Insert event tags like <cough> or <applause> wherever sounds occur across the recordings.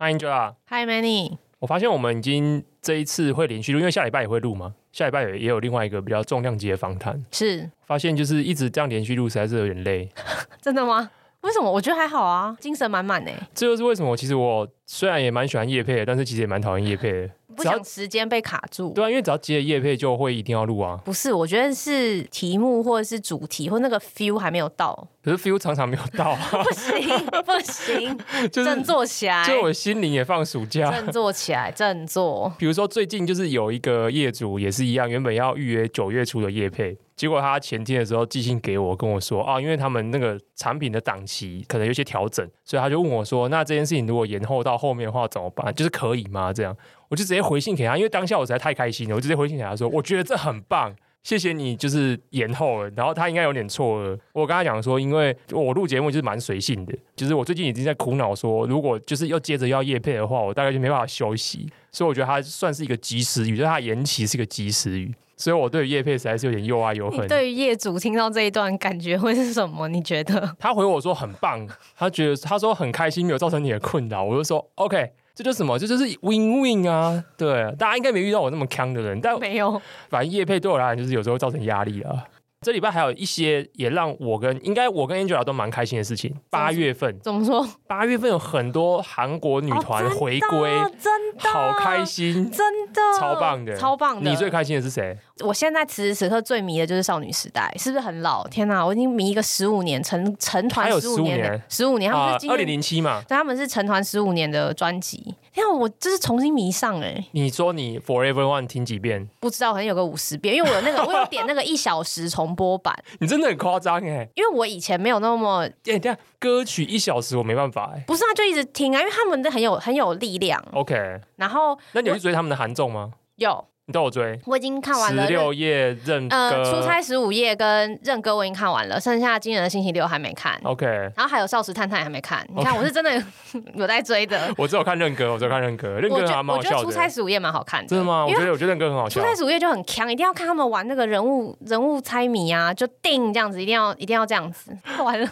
Hi Angela。Hi Manny。我发现我们已经这一次会连续录，因为下礼拜也会录嘛。下礼拜也也有另外一个比较重量级的访谈。是。发现就是一直这样连续录，实在是有点累。<laughs> 真的吗？为什么？我觉得还好啊，精神满满呢。这就是为什么。其实我虽然也蛮喜欢叶配的，但是其实也蛮讨厌叶配的。不想时间被卡住。对啊，因为只要接了叶配，就会一定要录啊。不是，我觉得是题目或者是主题或那个 feel 还没有到。可是 feel 常常没有到。<laughs> 不行不行，就是振作起来。就我心灵也放暑假。振作起来，振作。<laughs> 比如说最近就是有一个业主也是一样，原本要预约九月初的叶配，结果他前天的时候寄信给我，跟我说啊，因为他们那个产品的档期可能有些调整，所以他就问我说，那这件事情如果延后到后面的话怎么办？就是可以吗？这样。我就直接回信给他，因为当下我实在太开心了，我直接回信给他说：“我觉得这很棒，谢谢你，就是延后了。”然后他应该有点错愕。我跟他讲说，因为我录节目就是蛮随性的，就是我最近已经在苦恼说，如果就是又接着要夜配的话，我大概就没办法休息。所以我觉得他算是一个及时雨，就是他延期是一个及时雨。所以我对叶配实在是有点又爱又恨。对于业主听到这一段感觉会是什么？你觉得？他回我说很棒，他觉得他说很开心，没有造成你的困扰。我就说 OK。这就是什么？这就是 win win 啊！对，大家应该没遇到我那么坑的人，但没有。反正叶配对我来讲，就是有时候造成压力啊。这礼拜还有一些也让我跟应该我跟 Angela 都蛮开心的事情。八月份怎么说？八月份有很多韩国女团回归，哦，真的，好开心，真的，超棒的，超棒的。你最开心的是谁？我现在此时此刻最迷的就是少女时代，是不是很老？天哪，我已经迷一个十五年，成成团十五年，十五年，他们是二零零七嘛？对，他们是成团十五年的专辑。天啊，我这是重新迷上哎、欸！你说你 Forever One 听几遍？不知道，可能有个五十遍，因为我有那个，<laughs> 我有点那个一小时重播版。你真的很夸张哎！因为我以前没有那么……哎，这样歌曲一小时我没办法哎。不是啊，就一直听啊，因为他们的很有很有力量。OK，然后那你有去追他们的韩综吗？有。你都有追，我已经看完了。十六页认呃，出差十五页跟认哥我已经看完了，剩下惊人的星期六还没看。OK，然后还有少时探探也还没看。你看我是真的 <laughs> 有在追的。我只有看认哥，我只有看认哥，认歌还蛮好笑的。我觉得出差十五页蛮好看的。真的吗？我觉得我觉得认哥很好笑。出差十五页就很强，一定要看他们玩那个人物人物猜谜啊，就定这样子，一定要一定要这样子。<laughs> 完了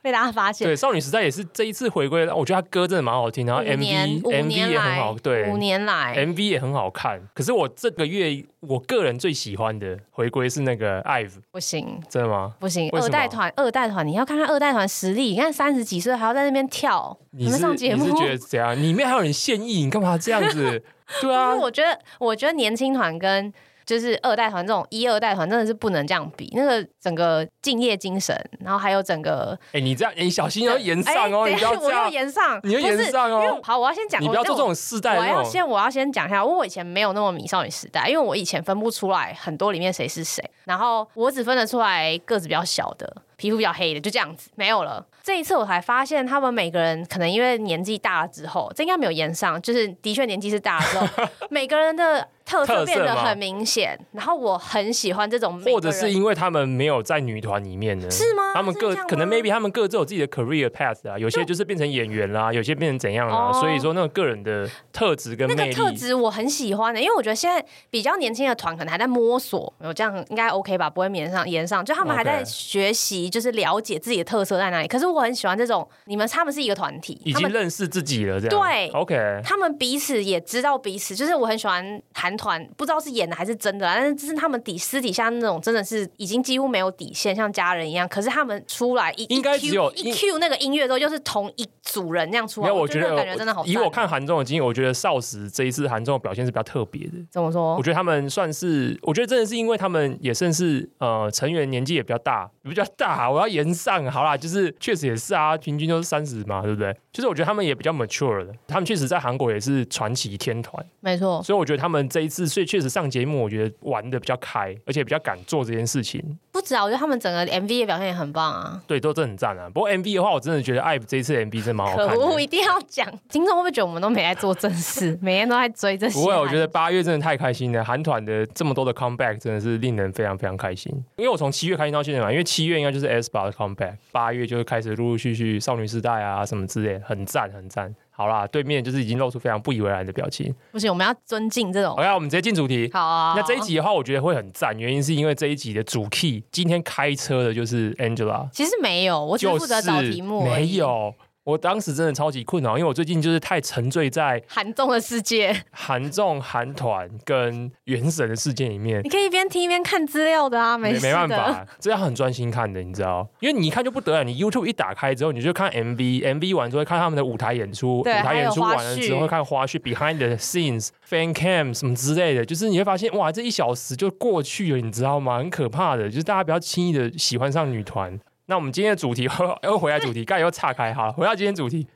被大家发现。对，少女时代也是这一次回归，我觉得他歌真的蛮好听，然后 MV MV 也很好，对，五年来 MV 也很好看。可是我这个月我。个人最喜欢的回归是那个 IVE，不行，真的吗？不行，二代团，二代团，你要看看二代团实力。你看三十几岁还要在那边跳，你们上节目，你是觉得怎样？里面还有人现役，你干嘛这样子？<laughs> 对啊，我觉得，我觉得年轻团跟。就是二代团这种一二代团真的是不能这样比，那个整个敬业精神，然后还有整个，哎、欸，你这样，你小心要延上哦，欸、你不要我要延上，你要延上哦。因为好，我要先讲，你不要做这种世代，我要先，我要先讲一下，我以前没有那么迷少女时代，因为我以前分不出来很多里面谁是谁，然后我只分得出来个子比较小的，皮肤比较黑的，就这样子，没有了。这一次我才发现，他们每个人可能因为年纪大了之后，这应该没有延上，就是的确年纪是大了之后，<laughs> 每个人的。特色变得很明显，然后我很喜欢这种，或者是因为他们没有在女团里面呢？是吗？他们各可能 maybe 他们各自有自己的 career path 啊，有些就是变成演员啦，有些变成怎样啦，所以说那个个人的特质跟，那个特质我很喜欢的，因为我觉得现在比较年轻的团可能还在摸索，有这样应该 OK 吧？不会黏上延上，就他们还在学习，就是了解自己的特色在哪里。可是我很喜欢这种，你们他们是一个团体，已经认识自己了，这样对 OK，他们彼此也知道彼此，就是我很喜欢韩团，不知道是。演的还是真的，但是这是他们底私底下那种真的是已经几乎没有底线，像家人一样。可是他们出来一应该只有一 Q 那个音乐之后，就是同一组人那样出来。没有，我觉得感觉真的好。以我看韩综的经验，我觉得少时这一次韩综的表现是比较特别的。怎么说？我觉得他们算是，我觉得真的是因为他们也算是呃成员年纪也比较大，比较大。我要延上，好啦，就是确实也是啊，平均都是三十嘛，对不对？就是我觉得他们也比较 mature 的，他们确实在韩国也是传奇天团，没错。所以我觉得他们这一次，所以确实上节目，我觉得。玩的比较开，而且比较敢做这件事情。不止啊，我觉得他们整个 MV 的表现也很棒啊。对，都真的很赞啊。不过 MV 的话，我真的觉得 IVE 这一次 MV 真的蛮好看的。可恶，一定要讲。听众会不会觉得我们都没在做正事，<laughs> 每天都在追这些？不会，我觉得八月真的太开心了。韩团的这么多的 comeback 真的是令人非常非常开心。因为我从七月开心到现在嘛，因为七月应该就是 aespa 的 comeback，八月就是开始陆陆续续少女时代啊什么之类，很赞很赞。好啦，对面就是已经露出非常不以为然的表情。不行，我们要尊敬这种。OK，我们直接进主题。好啊。那这一集的话，我觉得会很赞，原因是因为这一集的主 key 今天开车的就是 Angela。其实没有，我只负责找题目。没有，我当时真的超级困扰，因为我最近就是太沉醉在韩综的世界、<laughs> 韩综、韩团跟原神的世界里面。你可以一边听一边看资料的啊，没没办法，这样很专心看的，你知道？因为你一看就不得了，你 YouTube 一打开之后，你就看 MV，MV 完之后看他们的舞台演出，对舞台演出完了之后会看花絮，Behind the scenes、Fan Cam 什么之类的，就是你会发现哇，这一小时就过去了，你知道吗？很可怕的，就是大家不要轻易的喜欢上女团。那我们今天的主题 <laughs> 又回来主题，刚才又岔开哈，回到今天主题。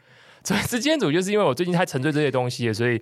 这次今天主题就是因为我最近太沉醉这些东西了，所以，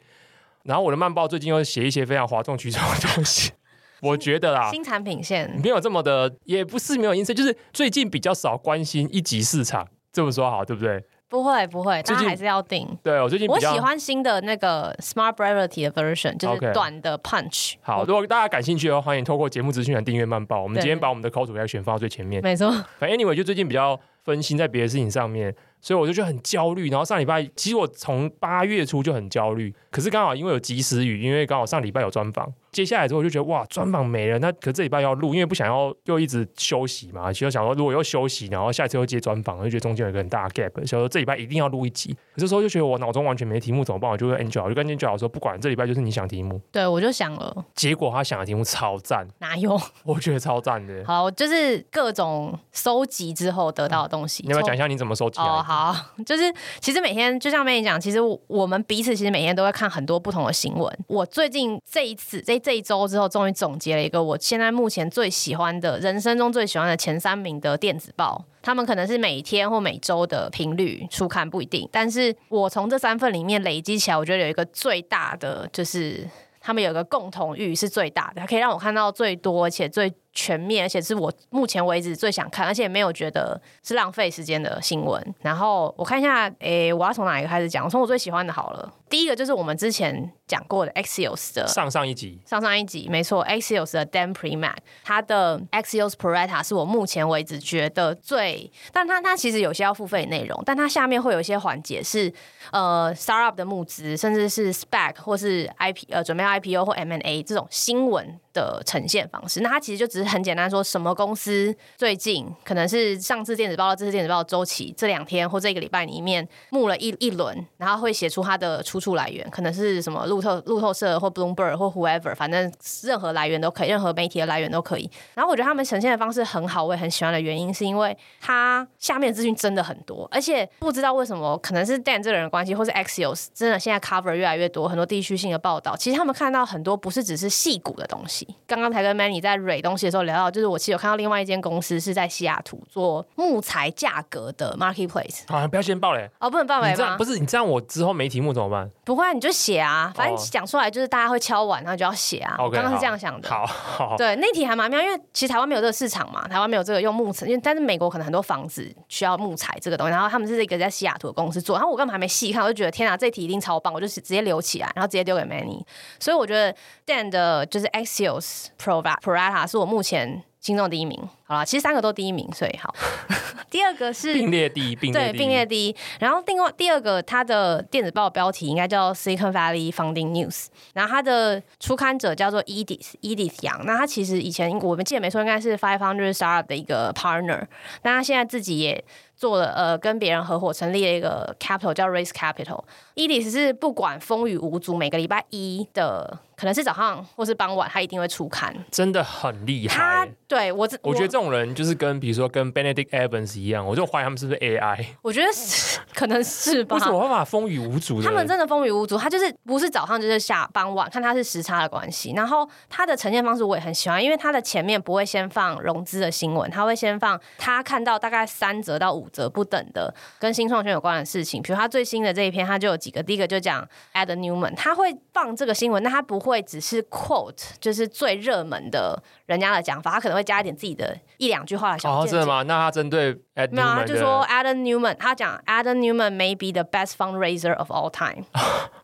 然后我的漫报最近又写一些非常哗众取宠的东西。我觉得啦，新产品线没有这么的，也不是没有音色，就是最近比较少关心一级市场，这么说好，对不对？不会不会，大家还是要订。对我最近我喜欢新的那个 Smart Brevity 的 version，就是短的 Punch。好，如果大家感兴趣的话，欢迎透过节目资讯栏订阅漫报。我们今天把我们的口吐来选放到最前面。没错。反正 Anyway，就最近比较分心在别的事情上面。所以我就觉得很焦虑，然后上礼拜其实我从八月初就很焦虑，可是刚好因为有及时雨，因为刚好上礼拜有专访，接下来之后我就觉得哇，专访没了，那可这礼拜要录，因为不想要又一直休息嘛，其实想说如果又休息，然后下一次又接专访，我就觉得中间有一个很大的 gap，所以说这礼拜一定要录一集。可是时候就觉得我脑中完全没题目怎么办？我就问 Angel，我就跟 Angel 说，不管这礼拜就是你想题目，对我就想了，结果他想的题目超赞，哪有？我觉得超赞的。好，就是各种收集之后得到的东西，嗯、你要不要讲一下你怎么收集？哦，好，<laughs> 就是。其实每天就像 Manny 讲，其实我们彼此其实每天都会看很多不同的新闻。我最近这一次这这一周之后，终于总结了一个我现在目前最喜欢的人生中最喜欢的前三名的电子报。他们可能是每天或每周的频率出刊不一定，但是我从这三份里面累积起来，我觉得有一个最大的就是他们有个共同域是最大的，它可以让我看到最多且最。全面，而且是我目前为止最想看，而且没有觉得是浪费时间的新闻。然后我看一下，诶、欸，我要从哪一个开始讲？我从我最喜欢的好了。第一个就是我们之前讲过的 Axios 的上上一集，上上一集没错，Axios 的 Dan Premack，他的 Axios Pro-Rata 是我目前为止觉得最，但他他其实有些要付费的内容，但他下面会有一些环节是呃 Startup 的募资，甚至是 Spec 或是 IP 呃准备 IPO 或 M&A 这种新闻的呈现方式。那他其实就只是。很简单，说什么公司最近可能是上次电子报、这次电子报周期这两天或这一个礼拜里面募了一一轮，然后会写出它的出处来源，可能是什么路透路透社或 Bloomberg 或 whoever，反正任何来源都可以，任何媒体的来源都可以。然后我觉得他们呈现的方式很好，我也很喜欢的原因是因为它下面的资讯真的很多，而且不知道为什么，可能是 Dan 这个人的关系，或是 Axios 真的现在 cover 越来越多，很多地区性的报道，其实他们看到很多不是只是细骨的东西。刚刚才跟 Manny 在蕊东西的时候。聊到就是我其实有看到另外一间公司是在西雅图做木材价格的 marketplace。好、啊，不要先爆嘞哦，不能爆雷吗？不是你这样，我之后没题目怎么办？不会，你就写啊，反正讲出来就是大家会敲碗，然后就要写啊。我刚刚是这样想的。好，好，对，那题还蛮妙，因为其实台湾没有这个市场嘛，台湾没有这个用木材，因为但是美国可能很多房子需要木材这个东西，然后他们是一个在西雅图的公司做，然后我根本还没细看，我就觉得天啊，这题一定超棒，我就直接留起来，然后直接丢给 Manny。所以我觉得 Dan 的就是 Axios Prova Prata 是我目前。心中第一名，好了，其实三个都第一名，所以好。<laughs> 第二个是并列第一，并列第一，对，并列第一。然后另外第二个，它的电子报标题应该叫 Silicon Valley Funding News，然后它的出刊者叫做 Edith Edith Yang。那他其实以前我们记得没错，应该是 Five Hundred Startup 的一个 partner，那他现在自己也做了呃，跟别人合伙成立了一个 capital 叫 Raise Capital。Edith 是不管风雨无阻，每个礼拜一的。可能是早上或是傍晚，他一定会出刊，真的很厉害。他对我，我觉得这种人就是跟比如说跟 Benedict Evans 一样，我就怀疑他们是不是 AI。我觉得是，可能是吧。为什么办法风雨无阻？他们真的风雨无阻，他就是不是早上就是下傍晚，看他是时差的关系。然后他的呈现方式我也很喜欢，因为他的前面不会先放融资的新闻，他会先放他看到大概三折到五折不等的跟新创圈有关的事情。比如他最新的这一篇，他就有几个，第一个就讲 Adam Neumann，他会放这个新闻，那他不会。会只是 quote，就是最热门的人家的讲法，他可能会加一点自己的一两句话的小。哦，真的吗？那他针对 Adam 没有啊？就说 Adam Neumann，他讲 Adam Neumann may be the best fundraiser of all time。<laughs>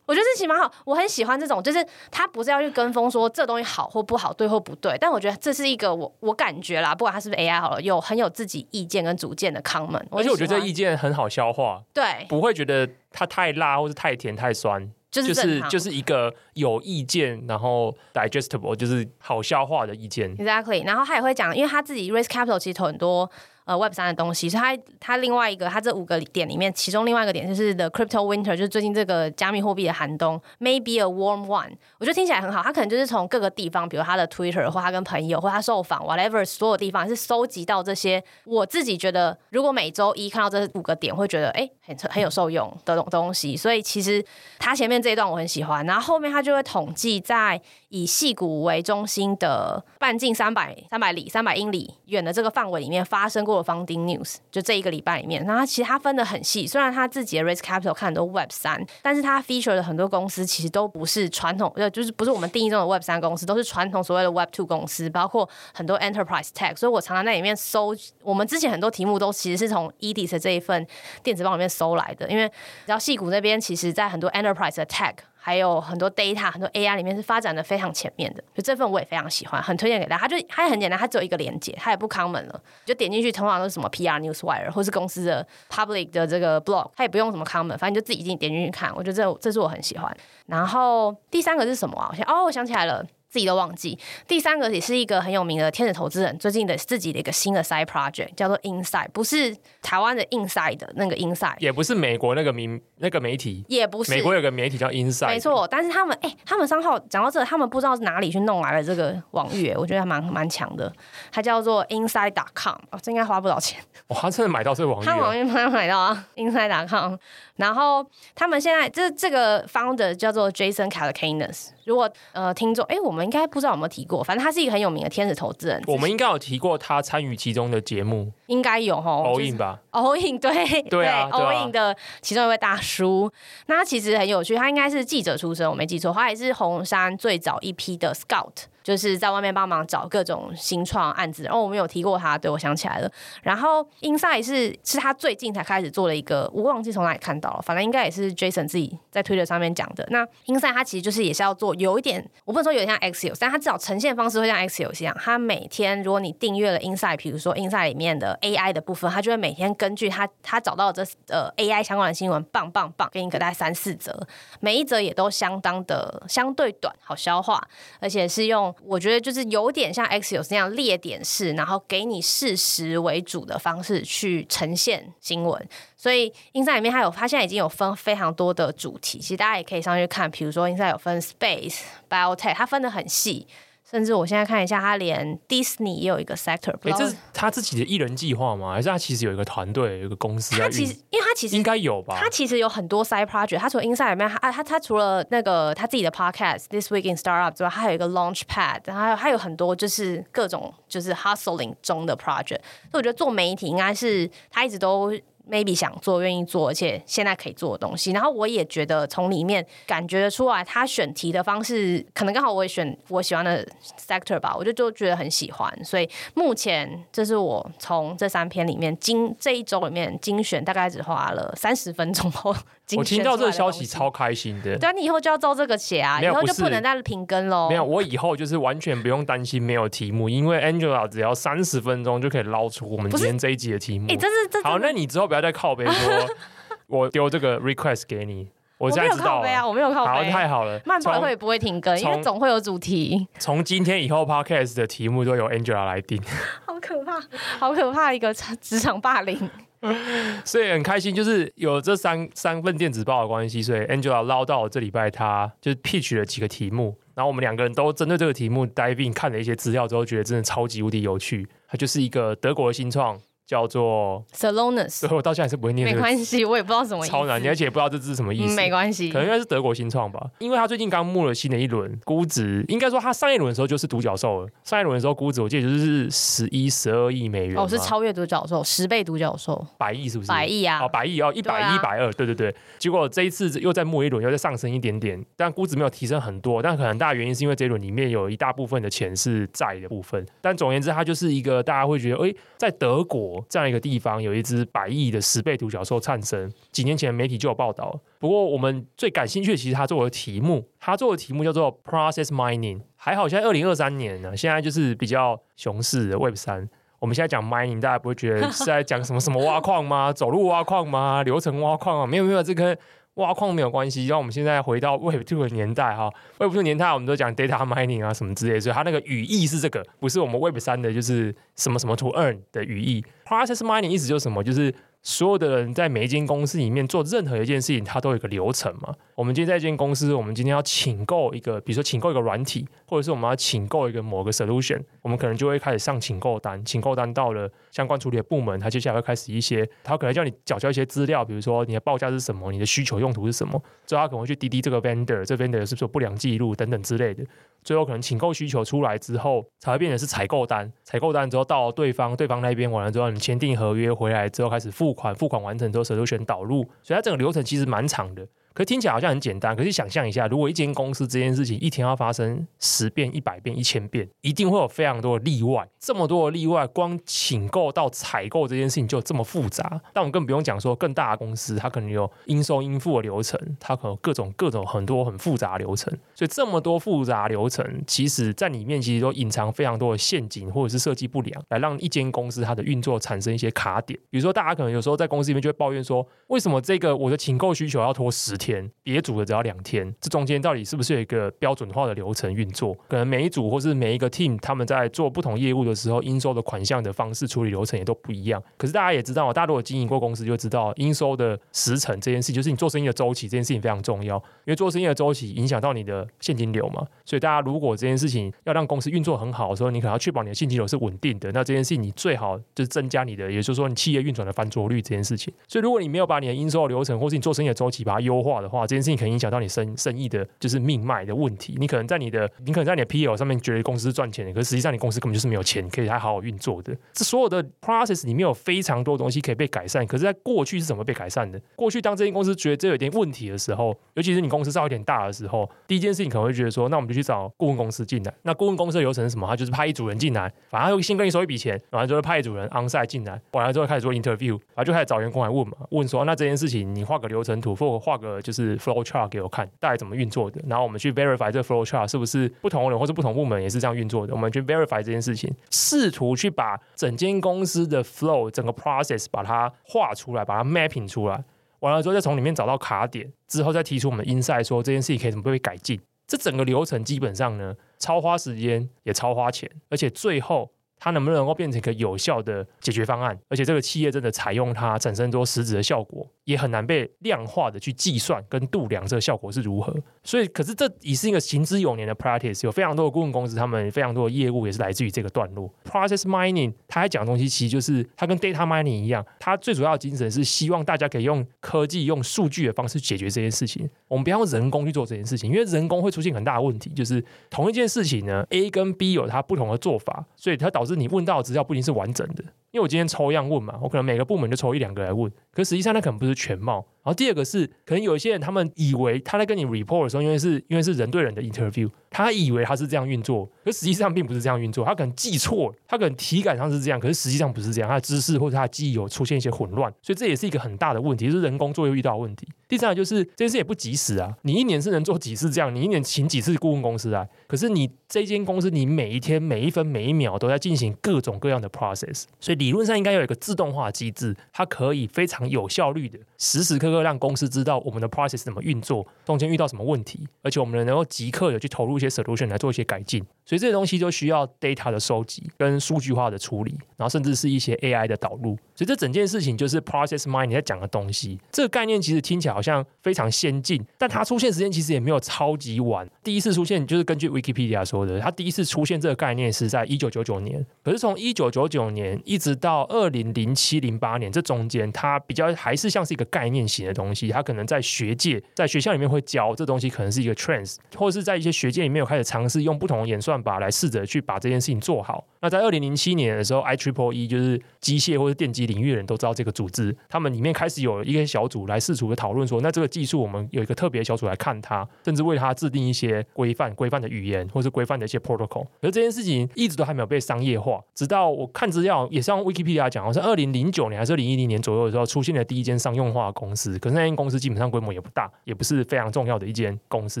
我觉得这其实蛮好，我很喜欢这种，就是他不是要去跟风说这东西好或不好，对或不对。但我觉得这是一个我我感觉啦，不管他是不是 AI 好了，有很有自己意见跟主见的 comment。而且我觉得这意见很好消化，对，不会觉得它太辣或是太甜太酸。就是就是就是一个有意见，然后 digestible，就是好消化的意见。Exactly，然后他也会讲，因为他自己 raise capital 其实投很多呃 Web 三的东西，所以它它另外一个它这五个点里面，其中另外一个点就是 The Crypto Winter，就是最近这个加密货币的寒冬，Maybe a warm one，我觉得听起来很好。他可能就是从各个地方，比如他的 Twitter 或他跟朋友或他受访 whatever 所有地方是收集到这些，我自己觉得如果每周一看到这五个点，会觉得哎很很有受用的东东西。所以其实他前面这一段我很喜欢，然后后面他就会统计在以矽谷为中心的半径三百三百里三百英里远的这个范围里面发生过。的 founding news 就这一个礼拜里面，然后其实它分得很细。虽然他自己的 raise capital 看很多 Web 三，但是他 feature 的很多公司其实都不是传统，呃，就是不是我们定义中的 Web 三公司，都是传统所谓的 Web two 公司，包括很多 enterprise tech。所以我常常在里面搜，我们之前很多题目都其实是从 EDIS 这一份电子报里面搜来的，因为然后矽谷那边其实在很多 enterprise 的 tech。还有很多 data，很多 AI 里面是发展的非常前面的，就这份我也非常喜欢，很推荐给大家。它就它也很简单，它只有一个连接，它也不 common 了，就点进去，通常都是什么 PR Newswire 或是公司的 public 的这个 blog，它也不用什么 common，反正就自己进点进去看。我觉得这这是我很喜欢。然后第三个是什么啊？我想哦，我想起来了。自己都忘记。第三个也是一个很有名的天使投资人，最近的自己的一个新的 side project 叫做 Inside，不是台湾的 Inside 的那个 Inside，也不是美国那个名那个媒体，也不是美国有个媒体叫 Inside，没错。但是他们哎、欸，他们三号讲到这个，他们不知道是哪里去弄来了这个网域，我觉得还蛮蛮强的。它叫做 Inside.com，哦，这应该花不少钱。哇，他真的买到这个网域？他网域买买到啊，Inside.com。然后他们现在这这个 founder 叫做 Jason Calacanis。如果呃听众哎，我们应该不知道有没有提过，反正他是一个很有名的天使投资人。我们应该有提过他参与其中的节目，应该有哈。All in 吧，All in 对 <laughs> 对啊，All in 的其中一位大叔。那他其实很有趣，他应该是记者出身，我没记错，他也是红杉最早一批的 Scout。就是在外面帮忙找各种新创案子，然后我们有提过他，对，我想起来了。然后 Inside 是是他最近才开始做了一个，我忘记从哪里看到了，反正应该也是 Jason 自己在 Twitter 上面讲的。那 Inside 他其实就是也是要做有一点，我不能说有点像 Axios，但他至少呈现方式会像 Axios 一样。他每天如果你订阅了 Inside，比如说 Inside 里面的 AI 的部分，他就会每天根据他他找到的这呃 AI 相关的新闻，棒棒棒，给你个大概三四则，每一则也都相当的相对短，好消化，而且是用。我觉得就是有点像 Axios 那样列点式，然后给你事实为主的方式去呈现新闻。所以 Inside 里面它有，它现在已经有分非常多的主题，其实大家也可以上去看。比如说 Inside 有分 Space、Biotech，它分的很细。甚至我现在看一下，他连 Disney 也有一个 sector。哎，这是他自己的艺人计划吗？还是他其实有一个团队，有一个公司？他其实，因为他其实应该有吧。他其实有很多 side project。他除了 Inside 里面，啊，他他除了那个他自己的 podcast This Week in Startup 之外，他还有一个 Launchpad，然后还有还有很多就是各种就是 hustling 中的 project。所以我觉得做媒体应该是他一直都。Maybe 想做、愿意做，而且现在可以做的东西。然后我也觉得从里面感觉出来，他选题的方式可能刚好我也选我喜欢的 sector 吧，我就就觉得很喜欢。所以目前这是我从这三篇里面精这一周里面精选，大概只花了三十分钟后。我听到这个消息超开心的。对啊，你以后就要照这个写啊，以后就不能再停更喽。没有，我以后就是完全不用担心没有题目，因为 Angela 只要三十分钟就可以捞出我们今天这一集的题目。哎，这是这好，那你之后不要再靠背说，<laughs> 我丢这个 request 给你。我现在知道啊，我没有靠背。好，太好了。慢跑会不会停更，因为总会有主题。从今天以后，podcast 的题目都由 Angela 来定。好可怕，好可怕一个职场霸凌。<laughs> 所以很开心，就是有这三三份电子报的关系，所以 Angela 捞到这礼拜，他就 pitch 了几个题目，然后我们两个人都针对这个题目 dive in 看了一些资料之后，觉得真的超级无敌有趣。它就是一个德国的新创。叫做 Celonis，所以我到现在还是不会念。没关系，我也不知道什么意思。超难，你而且也不知道这字是什么意思。没关系，可能应该是德国新创吧，因为他最近刚募了新的一轮估值，应该说他上一轮的时候就是独角兽了。上一轮的时候估值我记得就是十一、十二亿美元。哦，是超越独角兽十倍独角兽，百亿是不是？百亿啊！哦，百亿哦，一百一、百二，对对对。结果这一次又再募一轮，又再上升一点点，但估值没有提升很多。但可能大原因是因为这一轮里面有一大部分的钱是债的部分。但总而言之，它就是一个大家会觉得，哎，在德国这样一个地方。有一只百亿的十倍独角兽诞生，几年前媒体就有报道。不过我们最感兴趣的，其实他做的题目，它做的题目叫做 Process Mining。还好现在二零二三年呢，现在就是比较熊市的 Web 三。我们现在讲 Mining，大家不会觉得是在讲什么什么挖矿吗？走路挖矿吗？流程挖矿啊？没有没有，这个挖矿没有关系。让我们现在回到 Web Two 的年代哈，<laughs> Web Two 年代我们都讲 data mining 啊什么之类，所以它那个语义是这个，不是我们 Web 三的，就是什么什么 to earn 的语义。Process mining 意思就是什么？就是所有的人在每一间公司里面做任何一件事情，它都有一个流程嘛。我们今天在一间公司，我们今天要请购一个，比如说请购一个软体，或者是我们要请购一个某个 solution，我们可能就会开始上请购单。请购单到了相关处理的部门，他接下来会开始一些，他可能叫你缴交一些资料，比如说你的报价是什么，你的需求用途是什么，最后他可能会去滴滴这个 vendor，这 vendor 是不是有不良记录等等之类的。最后可能请购需求出来之后，才会变成是采购单。采购单之后到对方，对方那边完了之后，你签订合约回来之后开始付款，付款完成之后，solution 导入，所以它整个流程其实蛮长的。可听起来好像很简单，可是想象一下，如果一间公司这件事情一天要发生十遍、一百遍、一千遍，一定会有非常多的例外。这么多的例外，光请购到采购这件事情就这么复杂。但我们更不用讲说更大的公司，它可能有应收应付的流程，它可能各种各种很多很复杂的流程。所以这么多复杂流程，其实在里面其实都隐藏非常多的陷阱，或者是设计不良，来让一间公司它的运作产生一些卡点。比如说，大家可能有时候在公司里面就会抱怨说，为什么这个我的请购需求要拖十天，别组的只要两天，这中间到底是不是有一个标准化的流程运作？可能每一组或是每一个 team，他们在做不同业务的时候，应收的款项的方式处理流程也都不一样。可是大家也知道，大家如果经营过公司，就知道应收的时程这件事，就是你做生意的周期这件事情非常重要，因为做生意的周期影响到你的现金流嘛。所以大家如果这件事情要让公司运作很好的时候，你可能要确保你的现金流是稳定的。那这件事情你最好就是增加你的，也就是说你企业运转的翻桌率这件事情。所以如果你没有把你的应收的流程，或是你做生意的周期把它优化的话，这件事情可能影响到你生生意的就是命脉的问题。你可能在你的，你可能在你的 PL 上面觉得公司是赚钱的，可是实际上你公司根本就是没有钱，可以还好好运作的。这所有的 process 里面有非常多东西可以被改善，可是在过去是怎么被改善的？过去当这间公司觉得这有点问题的时候，尤其是你公司稍微有点大的时候，第一件事情可能会觉得说，那我们就去找顾问公司进来。那顾问公司的流程是什么？他就是派一组人进来，反正他会先跟你收一笔钱，完了之后派一组人 onsite 进来，完了之后开始做 interview，然后就开始找员工来问嘛，问说那这件事情你画个流程图，或者画个就是 flow chart 给我看，大概怎么运作的？然后我们去 verify 这 flow chart 是不是不同人或是不同部门也是这样运作的？我们去 verify 这件事情，试图去把整间公司的 flow 整个 process 把它画出来，把它 mapping 出来，完了之后再从里面找到卡点，之后再提出我们的 insight，说这件事情可以怎么被改进。这整个流程基本上呢，超花时间也超花钱，而且最后。它能不能够变成一个有效的解决方案？而且这个企业真的采用它，产生多实质的效果，也很难被量化的去计算跟度量这个效果是如何。所以，可是这已是一个行之有年的 practice，有非常多的顾问公司，他们非常多的业务也是来自于这个段落。Process mining，它还讲的东西其实就是它跟 data mining 一样，它最主要的精神是希望大家可以用科技、用数据的方式解决这件事情。我们不要用人工去做这件事情，因为人工会出现很大的问题，就是同一件事情呢，A 跟 B 有它不同的做法，所以它导致。你问到的资料不一定是完整的，因为我今天抽样问嘛，我可能每个部门就抽一两个来问，可实际上那可能不是全貌。然后第二个是，可能有一些人他们以为他在跟你 report 的时候，因为是因为是人对人的 interview，他以为他是这样运作，可实际上并不是这样运作，他可能记错，他可能体感上是这样，可是实际上不是这样，他的知识或者他的记忆有出现一些混乱，所以这也是一个很大的问题，就是人工作业遇到问题。第三个就是这件事也不及时啊，你一年是能做几次这样，你一年请几次顾问公司啊，可是你这间公司你每一天每一分每一秒都在进行各种各样的 process，所以理论上应该有一个自动化机制，它可以非常有效率的时时刻刻让公司知道。我们的 process 怎么运作，中间遇到什么问题，而且我们能够即刻的去投入一些 solution 来做一些改进，所以这些东西都需要 data 的收集跟数据化的处理，然后甚至是一些 AI 的导入，所以这整件事情就是 process mining 在讲的东西。这个概念其实听起来好像非常先进，但它出现时间其实也没有超级晚。第一次出现就是根据 Wikipedia 说的，它第一次出现这个概念是在一九九九年，可是从一九九九年一直到二零零七零八年这中间，它比较还是像是一个概念型的东西，它可能。在学界，在学校里面会教这东西，可能是一个 trend，或者是在一些学界里面有开始尝试用不同的演算法来试着去把这件事情做好。那在二零零七年的时候，I Triple E 就是机械或者电机领域的人都知道这个组织，他们里面开始有一个小组来试图的讨论说，那这个技术我们有一个特别小组来看它，甚至为它制定一些规范、规范的语言，或是规范的一些 protocol。而这件事情一直都还没有被商业化，直到我看资料也是用 Wikipedia 讲，好像二零零九年还是二零一零年左右的时候，出现了第一间商用化的公司。可是那间公司基本上规模也不大，也不是非常重要的一间公司，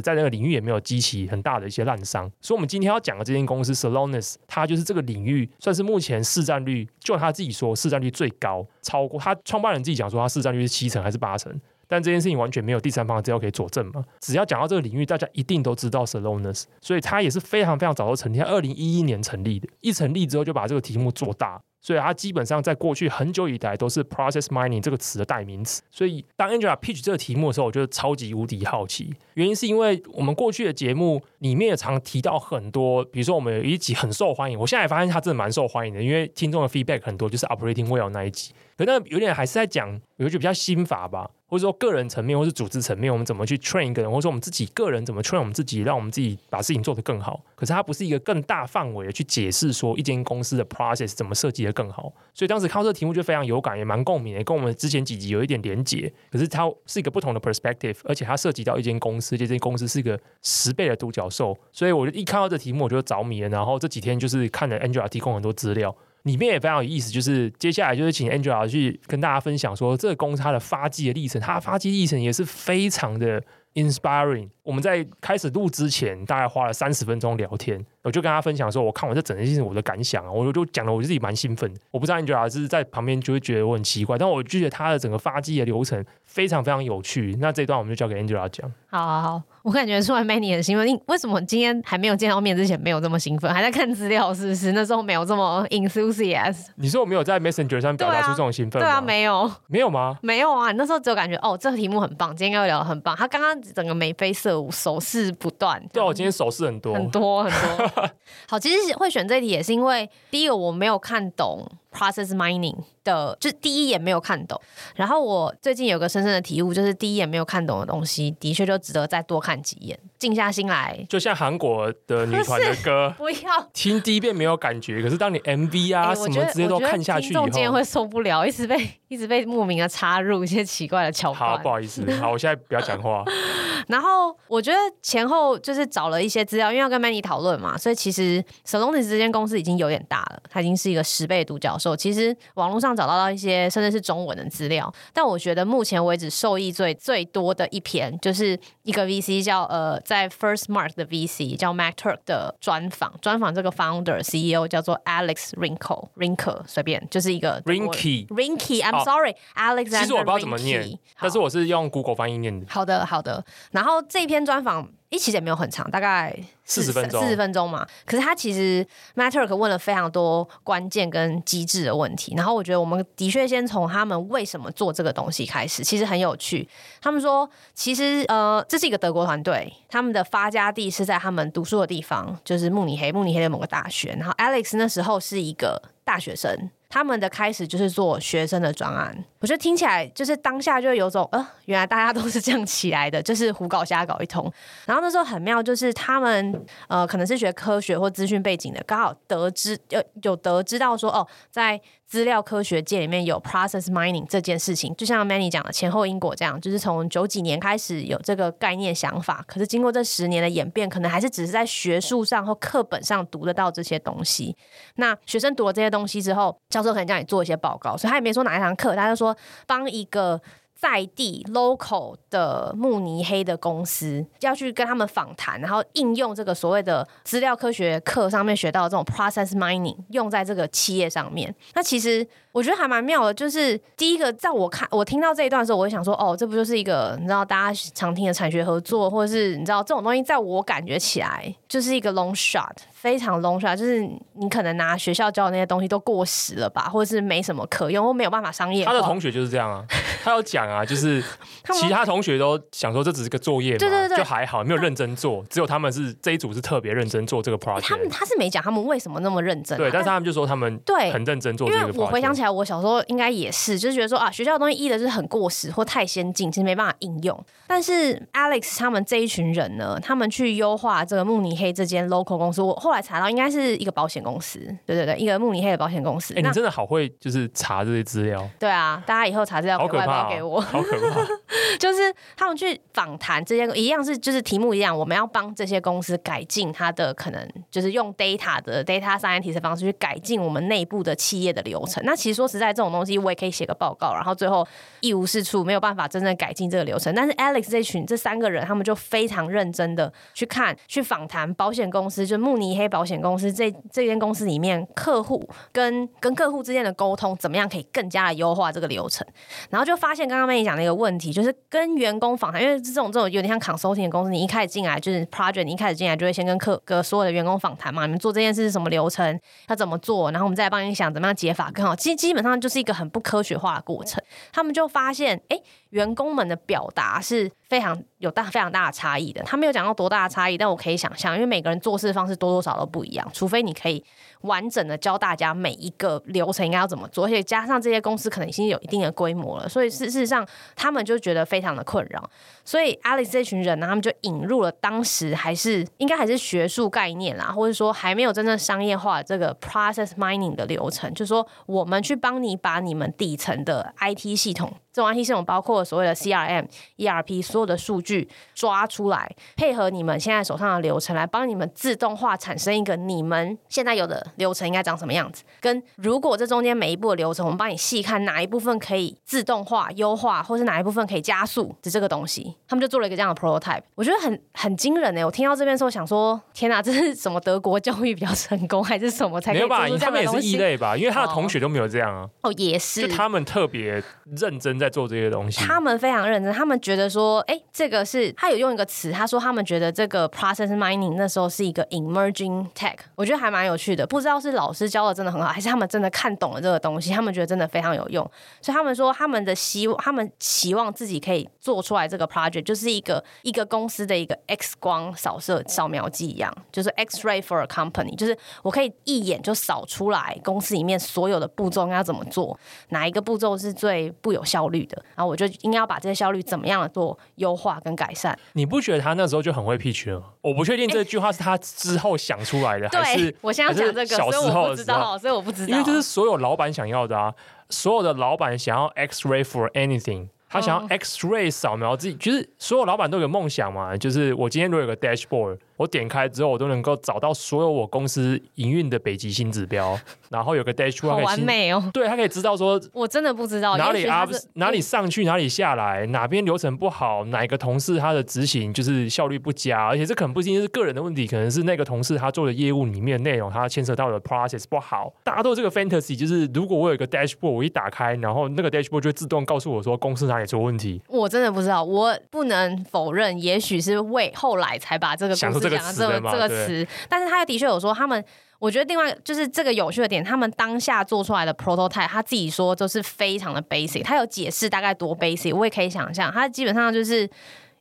在那个领域也没有激起很大的一些滥觴。所以，我们今天要讲的这间公司 Salonis，它就是这个领域算是目前市占率，就他自己说市占率最高，超过他创办人自己讲说他市占率是七成还是八成。但这件事情完全没有第三方的资料可以佐证嘛。只要讲到这个领域，大家一定都知道 Salonis，所以他也是非常非常早就成立，二零一一年成立的，一成立之后就把这个题目做大。所以它基本上在过去很久以来都是 process mining 这个词的代名词。所以当 Angela pitch 这个题目的时候，我觉得超级无敌好奇。原因是因为我们过去的节目里面也常提到很多，比如说我们有一集很受欢迎，我现在也发现它真的蛮受欢迎的，因为听众的 feedback 很多，就是 operating well 那一集。可那有点还是在讲，有一句比较心法吧。或者说个人层面，或是组织层面，我们怎么去 train 一个人，或者说我们自己个人怎么 train 我们自己，让我们自己把事情做得更好。可是它不是一个更大范围的去解释说一间公司的 process 怎么设计得更好。所以当时看到这个题目就非常有感，也蛮共鸣的，跟我们之前几集有一点连结。可是它是一个不同的 perspective，而且它涉及到一间公司，这间公司是一个十倍的独角兽。所以我就一看到这个题目，我就着迷了。然后这几天就是看了 Angela 提供很多资料。里面也非常有意思，就是接下来就是请 Angela 去跟大家分享说，这个公司它的发迹的历程，它的发迹历程也是非常的 inspiring。我们在开始录之前，大概花了三十分钟聊天，我就跟他分享说，我看完这整件事情我的感想啊，我就讲了我自己蛮兴奋。我不知道 Angela 是在旁边就会觉得我很奇怪，但我就觉得他的整个发迹的流程非常非常有趣。那这一段我们就交给 Angela 讲。好好好，我感觉出来 Manny 很兴奋。你为什么今天还没有见到面之前没有这么兴奋？还在看资料是不是？那时候没有这么 enthusiastic。你说我没有在 Messenger 上表达出这种兴奋吗？对啊，没有，没有吗？没有啊！你那时候只有感觉哦，这个题目很棒，今天要聊得很棒。他刚刚整个眉飞色舞，手势。不断，对，我今天手势很多，很多很多。<laughs> 好，其实会选这题也是因为，第一个我没有看懂 process mining 的，就是第一眼没有看懂。然后我最近有个深深的体悟，就是第一眼没有看懂的东西，的确就值得再多看几眼，静下心来。就像韩国的女团的歌，不要 <laughs> 听第一遍没有感觉，可是当你 MV 啊、欸、什么直接都看下去以后，会受不了，一直被一直被莫名的插入一些奇怪的桥段。好，不好意思，好，我现在不要讲话。<laughs> 然后我觉得前后就是找了一些资料，因为要跟 Manny 讨论嘛，所以其实 Celonis 这间公司已经有点大了，它已经是一个十倍独角兽。其实网络上找到到一些甚至是中文的资料，但我觉得目前为止受益最最多的一篇，就是一个 VC 叫呃在 First Mark 的 VC 叫 Mac Turk 的专访，专访这个 Founder CEO 叫做 Alex Rinkel，Rinkel 随便就是一个 Rinky，Rinky，I'm sorry，Alex。其实我不知道怎么念，但是我是用 Google 翻译念的。好的，好的。然后这篇专访一期也没有很长，大概四十分钟，四十分钟嘛。可是他其实 Matterk 问了非常多关键跟机制的问题。然后我觉得我们的确先从他们为什么做这个东西开始，其实很有趣。他们说，其实呃，这是一个德国团队，他们的发家地是在他们读书的地方，就是慕尼黑，慕尼黑的某个大学。然后 Alex 那时候是一个大学生。他们的开始就是做学生的专案，我觉得听起来就是当下就有种呃，原来大家都是这样起来的，就是胡搞瞎搞一通。然后那时候很妙，就是他们呃可能是学科学或资讯背景的，刚好得知有有得知到说哦，在资料科学界里面有 process mining 这件事情，就像 Manny 讲的前后因果这样，就是从九几年开始有这个概念想法，可是经过这十年的演变，可能还是只是在学术上或课本上读得到这些东西。那学生读了这些东西之后，教授可能叫你做一些报告，所以他也没说哪一堂课，他就说帮一个。在地 local 的慕尼黑的公司要去跟他们访谈，然后应用这个所谓的资料科学课上面学到的这种 process mining 用在这个企业上面。那其实我觉得还蛮妙的，就是第一个在我看我听到这一段的时候，我就想说，哦，这不就是一个你知道大家常听的产学合作，或者是你知道这种东西，在我感觉起来就是一个 long shot，非常 long shot，就是你可能拿学校教的那些东西都过时了吧，或者是没什么可用，或没有办法商业。他的同学就是这样啊，他有讲。啊，就是 <laughs> 其他同学都想说这只是个作业嘛，对对对，就还好，没有认真做，只有他们是这一组是特别认真做这个 project。他们他是没讲他们为什么那么认真，对，但是他们就说他们对很认真做这个 project。因为我回想起来，我小时候应该也是，就是觉得说啊，学校的东西一的是很过时或太先进，其实没办法应用。但是 Alex 他们这一群人呢，他们去优化这个慕尼黑这间 local 公司，我后来查到应该是一个保险公司，对对对，一个慕尼黑的保险公司。哎，你真的好会就是查这些资料。对啊，大家以后查资料可以外包给我，好可怕。<laughs> 就是他们去访谈这些一样是就是题目一样，我们要帮这些公司改进它的可能，就是用 data 的 data scientist 的方式去改进我们内部的企业的流程。那其实说实在，这种东西我也可以写个报告，然后最后一无是处，没有办法真正改进这个流程。但是 Alex 这群这三个人，他们就非常认真的去看、去访谈保险公司，就慕尼黑保险公司这这间公司里面客户跟跟客户之间的沟通，怎么样可以更加的优化这个流程，然后就发现刚刚妹讲的一个问题，就是跟员工访谈，因为这种这种有点像 consulting 的公司，你一开始进来就是 project，你一开始进来就会先跟客跟所有的员工访谈嘛，你们做这件事是什么流程，要怎么做，然后我们再帮你想怎么样解法更好。其实基本上就是一个很不科学化的过程。他们就发现，哎，员工们的表达是非常有大非常大的差异的。他没有讲到多大的差异，但我可以想象，因为每个人做事方式多多少都不一样，除非你可以完整的教大家每一个流程应该要怎么做，而且加上这些公司可能已经有一定的规模了，所以事实上他们就觉得非常的困扰。所以 Alex 这群人呢，他们就引入了当时还是应该还是学术概念啦，或者说还没有真正商业化的这个 process mining 的流程，就是说我们去帮你把你们底层的 IT 系统。这种 IT 系统包括所谓的 CRM、ERP，所有的数据抓出来，配合你们现在手上的流程，来帮你们自动化产生一个你们现在有的流程应该长什么样子。跟如果这中间每一步的流程，我们帮你细看哪一部分可以自动化、优化，或是哪一部分可以加速的这个东西，他们就做了一个这样的 prototype。我觉得很很惊人哎！我听到这边的时候想说，天哪，这是什么德国教育比较成功，还是什么才可以做出这样的东西？他们也是异类吧？因为他的同学都没有这样啊。哦，也是，就他们特别认真。在做这些东西，他们非常认真。他们觉得说，哎、这个是他有用一个词，他说他们觉得这个 process mining 那时候是一个 emerging tech，我觉得还蛮有趣的。不知道是老师教的真的很好，还是他们真的看懂了这个东西，他们觉得真的非常有用。所以他们说，他们的希望，他们期望自己可以做出来这个 project，就是一个一个公司的一个 X 光扫射扫描机一样，就是 X-ray for a company，就是我可以一眼就扫出来公司里面所有的步骤应该要怎么做，哪一个步骤是最不有效率的，然后我就应该要把这些效率怎么样的做优化跟改善。你不觉得他那时候就很会 pitch 了吗？我不确定这句话是他之后想出来的，<laughs> 欸、还是我现在讲这个，小时候知道，所以我不知道，因为这是所有老板想要的啊，所有的老板想要 X-ray for anything。他想要 X-ray 扫描自己，就是所有老板都有个梦想嘛，就是我今天如果有个 dashboard，我点开之后，我都能够找到所有我公司营运的北极星指标，然后有个 dashboard，好完美哦。对，他可以知道说，我真的不知道哪里 up 哪里上去，哪里下来，哪边流程不好，哪一个同事他的执行就是效率不佳，而且这可能不仅仅是个人的问题，可能是那个同事他做的业务里面的内容，他牵扯到的 process 不好。大家都有这个 fantasy，就是如果我有一个 dashboard，我一打开，然后那个 dashboard 就会自动告诉我说公司哪里出问题。我真的不知道，我不能否认，也许是为后来才把这个公司讲的这个这个词，但是他的确有说他们，我觉得另外就是这个有趣的点，他们当下做出来的 prototype，他自己说都是非常的 basic，他有解释大概多 basic，我也可以想象，他基本上就是。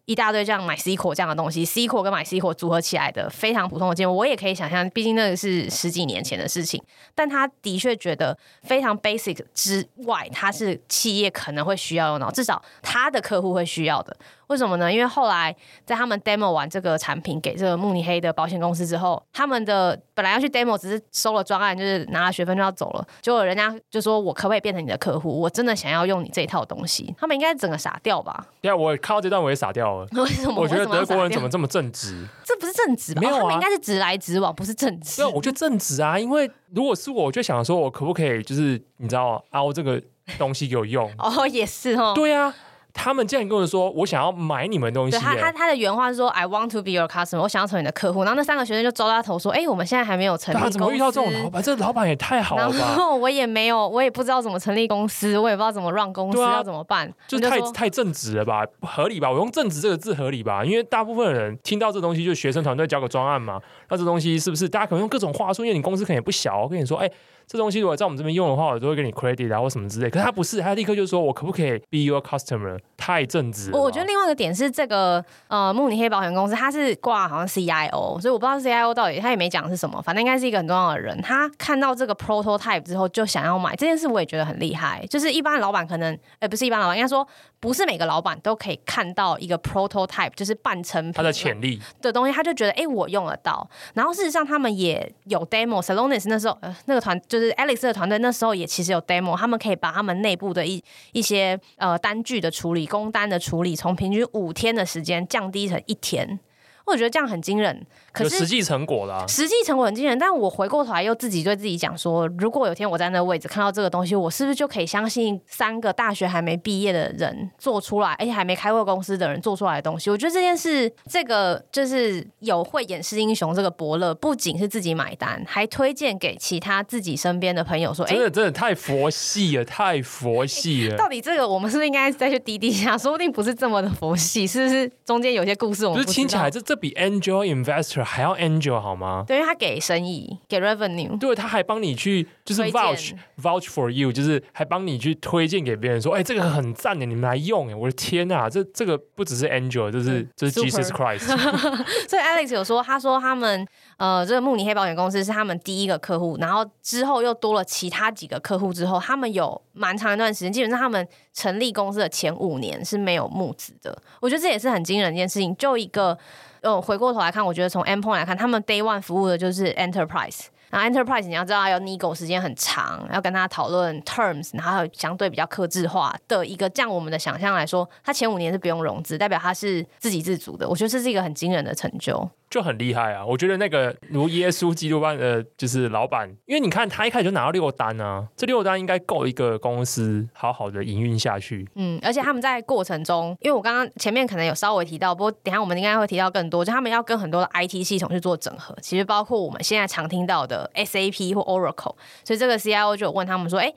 一大堆这样 MySQL 这样的东西，SQL 跟 MySQL 组合起来的非常普通的结果，我也可以想象，毕竟那个是十几年前的事情。但他的确觉得非常 basic 之外，他是企业可能会需要用到，至少他的客户会需要的。为什么呢？因为后来在他们 demo 完这个产品给这个慕尼黑的保险公司之后，他们的本来要去 demo，只是收了专案，就是拿了学分就要走了。结果人家就说：“我可不可以变成你的客户？我真的想要用你这一套东西。”他们应该整个傻掉吧？对啊，我看到这段我也傻掉了。<laughs> 为什么？我觉得德国人怎么这么正直？这不是正直吧？没有啊，他们应该是直来直往，不是正直。对啊，我觉得正直啊，因为如果是我，我就想说，我可不可以就是你知道凹这个东西给我用？<laughs> 哦，也是哦。对啊。他们竟然跟我说：“我想要买你们东西。”对，他他他的原话是说：“I want to be your customer。”我想要成为你的客户。然后那三个学生就抓他头说：“哎、欸，我们现在还没有成立公司。”怎么遇到这种老板？这老板也太好了吧！然后我也没有，我也不知道怎么成立公司，我也不知道怎么 run 公司，啊、要怎么办？就太太正直了吧？合理吧？我用正直这个字合理吧？因为大部分人听到这东西，就是学生团队交个专案嘛。那这东西是不是大家可能用各种话术？因为你公司可能也不小，我跟你说：“哎、欸。”这东西如果在我们这边用的话，我都会给你 credit 啊或什么之类。可是他不是，他立刻就说：“我可不可以 be your customer？” 太正直了。我觉得另外一个点是，这个呃慕尼黑保险公司，他是挂好像 CIO，所以我不知道 CIO 到底他也没讲是什么，反正应该是一个很重要的人。他看到这个 prototype 之后，就想要买这件事，我也觉得很厉害。就是一般老板可能，呃，不是一般老板，应该说不是每个老板都可以看到一个 prototype，就是半成品他的潜力的东西，他就觉得哎，我用得到。然后事实上，他们也有 demo，Salonis 那时候呃那个团就是是 Alex 的团队。那时候也其实有 demo，他们可以把他们内部的一一些呃单据的处理、工单的处理，从平均五天的时间降低成一天。我觉得这样很惊人。可是有实际成果啦，实际成果很惊人。但我回过头来又自己对自己讲说，如果有天我在那个位置看到这个东西，我是不是就可以相信三个大学还没毕业的人做出来，而且还没开过公司的人做出来的东西？我觉得这件事，这个就是有慧眼识英雄这个伯乐，不仅是自己买单，还推荐给其他自己身边的朋友说：“哎，真的真的太佛系了，太佛系了。”到底这个我们是不是应该再去滴滴一下？说不定不是这么的佛系，是不是中间有些故事我们不不是听起来这这比 Angel Investor 还要 Angel。好吗？对，因为他给生意，给 revenue，对，他还帮你去就是 vouch vouch for you，就是还帮你去推荐给别人说，哎，这个很赞的，你们来用。哎，我的天呐，这这个不只是 angel，这是这是 Jesus Christ。<laughs> 所以 Alex 有说，他说他们呃，这个慕尼黑保险公司是他们第一个客户，然后之后又多了其他几个客户之后，他们有蛮长一段时间，基本上他们成立公司的前五年是没有募资的。我觉得这也是很惊人的一件事情，就一个。哦，回过头来看，我觉得从 endpoint 来看，他们 day one 服务的就是 enterprise。然后 enterprise 你要知道要 nego 时间很长，要跟他讨论 terms，然后相对比较克制化的一个，这样我们的想象来说，他前五年是不用融资，代表他是自给自足的。我觉得这是一个很惊人的成就。就很厉害啊！我觉得那个如耶稣基督般的，就是老板，因为你看他一开始就拿到六单啊，这六单应该够一个公司好好的营运下去。嗯，而且他们在过程中，因为我刚刚前面可能有稍微提到，不过等下我们应该会提到更多，就他们要跟很多的 IT 系统去做整合，其实包括我们现在常听到的 SAP 或 Oracle，所以这个 CIO 就有问他们说，哎。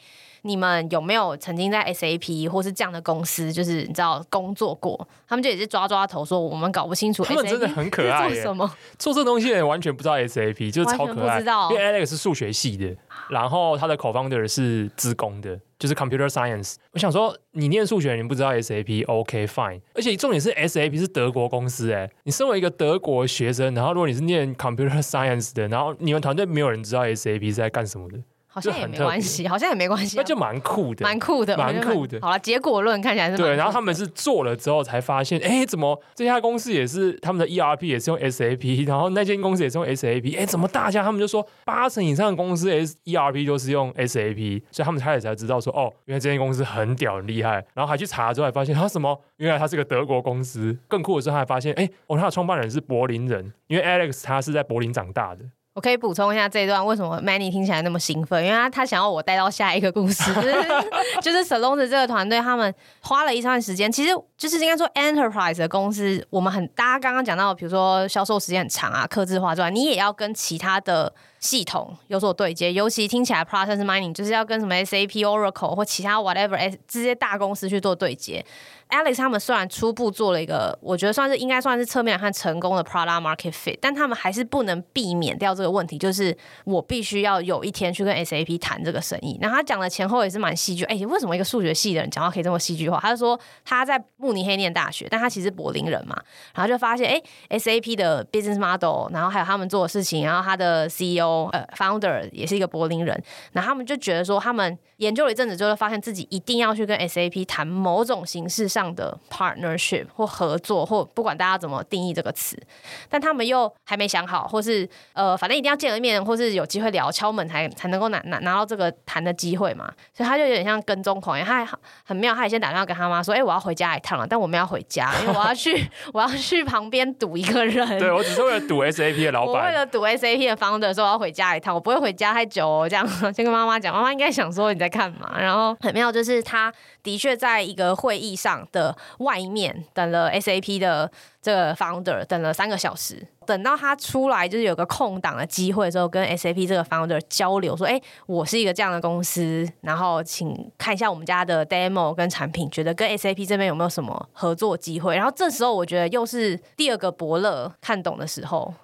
你们有没有曾经在 SAP 或是这样的公司，就是你知道工作过？他们就也是抓抓头说，我们搞不清楚。他们真的很可爱，做什么？做这东西的人完全不知道 SAP，就是超可爱。因为 Alex 是数学系的，然后他的 co-founder 是资工的，就是 Computer Science。我想说，你念数学，你不知道 SAP，OK fine。而且重点是 SAP 是德国公司，哎，你身为一个德国学生，然后如果你是念 Computer Science 的，然后你们团队没有人知道 SAP 是在干什么的。好像也没关系，好像也没关系，那就蛮酷的，蛮酷的，蛮酷的。好了，结果论看起来是对。然后他们是做了之后才发现，哎，怎么这家公司也是他们的 ERP 也是用 SAP，<laughs> 然后那间公司也是用 SAP，哎，怎么大家他们就说八成以上的公司 S ERP 都是用 SAP，所以他们开始才知道说，哦，原来这间公司很屌很厉害。然后还去查之后，还发现他什么？原来他是个德国公司。更酷的是，他还发现，哎，哦，他的创办人是柏林人，因为 Alex 他是在柏林长大的。我可以补充一下这一段为什么 Manny 听起来那么兴奋，因为他他想要我带到下一个故事，就是 <laughs> Salons 这个团队他们花了一段时间，其实就是应该说 Enterprise 的公司，我们很大家刚刚讲到，比如说销售时间很长啊，客制化之外，你也要跟其他的系统有所对接，尤其听起来 Process Mining 就是要跟什么 SAP、Oracle 或其他 whatever 这些大公司去做对接。Alex 他们虽然初步做了一个，我觉得算是应该算是侧面来看成功的 product market fit，但他们还是不能避免掉这个问题，就是我必须要有一天去跟 SAP 谈这个生意。然后他讲的前后也是蛮戏剧，哎、为什么一个数学系的人讲话可以这么戏剧化？他就说他在慕尼黑念大学，但他其实柏林人嘛，然后就发现哎、SAP 的 business model，然后还有他们做的事情，然后他的 CEO 呃 founder 也是一个柏林人，然后他们就觉得说他们研究了一阵子之后，发现自己一定要去跟 SAP 谈某种形式上的 partnership 或合作，或不管大家怎么定义这个词，但他们又还没想好，或是呃，反正一定要见了面，或是有机会聊敲门才才能够拿拿拿到这个谈的机会嘛。所以他就有点像跟踪狂一样，他还很妙，他也先打电话跟他妈说：“哎、欸，我要回家一趟了，但我们要回家，因为我要去 <laughs> 我要去旁边堵一个人。对，我只是为了堵 SAP 的老板，我为了堵 SAP 的 founder 说我要回回家一趟，我不会回家太久哦。这样 <laughs> 先跟妈妈讲，妈妈应该想说你在干嘛。然后很妙，就是他的确在一个会议上的。外面等了 SAP 的这个 founder 等了三个小时，等到他出来就是有个空档的机会之后，跟 SAP 这个 founder 交流说：“哎，我是一个这样的公司，然后请看一下我们家的 demo 跟产品，觉得跟 SAP 这边有没有什么合作机会？”然后这时候我觉得又是第二个伯乐看懂的时候。